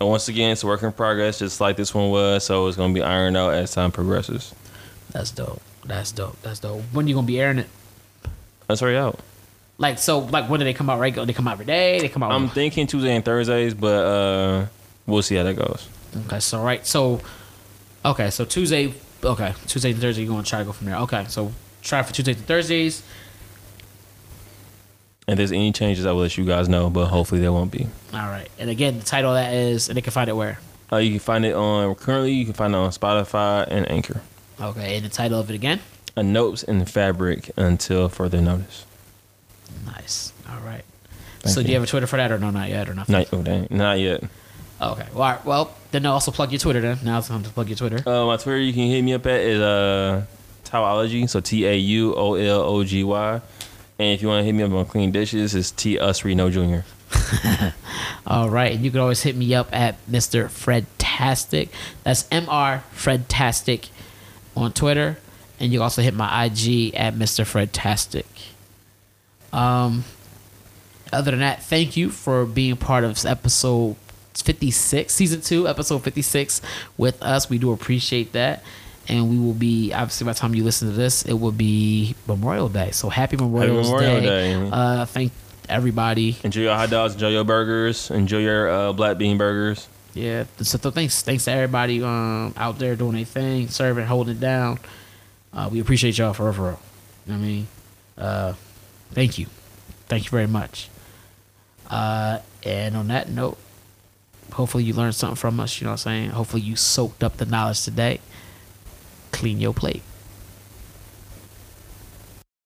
And once again, it's a work in progress, just like this one was. So it's gonna be ironed out as time progresses. That's dope. That's dope. That's dope. When are you gonna be airing it? That's already out. Like so, like when do they come out? Right? They come out every day. They come out. I'm thinking Tuesday and Thursdays, but uh, we'll see how that goes. okay, so right, so okay, so Tuesday. Okay, Tuesday and Thursday. you're gonna try to go from there? Okay, so try for Tuesday and Thursdays. And if there's any changes, I will let you guys know. But hopefully there won't be. All right, and again, the title of that is, and they can find it where. Uh, you can find it on currently. You can find it on Spotify and Anchor. Okay, and the title of it again. A notes and fabric until further notice. Nice. All right. Thank so do you. you have a Twitter for that or no? Not yet or nothing. Not, oh, dang, not yet. Okay. Well, all right. well, then I'll also plug your Twitter. Then now it's time to plug your Twitter. Uh, my Twitter you can hit me up at is uh Tauology, so T A U O L O G Y. And if you want to hit me up on Clean Dishes, it's T Us Reno Jr. *laughs* All right, and you can always hit me up at Mr. Fredtastic. That's M R Fredtastic on Twitter, and you can also hit my IG at Mr. Fredtastic. Um, other than that, thank you for being part of this episode 56, season two, episode 56 with us. We do appreciate that. And we will be obviously by the time you listen to this, it will be Memorial Day. So happy Memorial, Memorial Day! Day. Uh, thank everybody. Enjoy your hot dogs, enjoy your burgers, enjoy your uh, black bean burgers. Yeah, so th- thanks, thanks to everybody um, out there doing their thing, serving, holding it down. Uh, we appreciate y'all for real, for real. You know what I mean, uh, thank you, thank you very much. Uh, and on that note, hopefully you learned something from us. You know what I'm saying? Hopefully you soaked up the knowledge today. Clean your plate.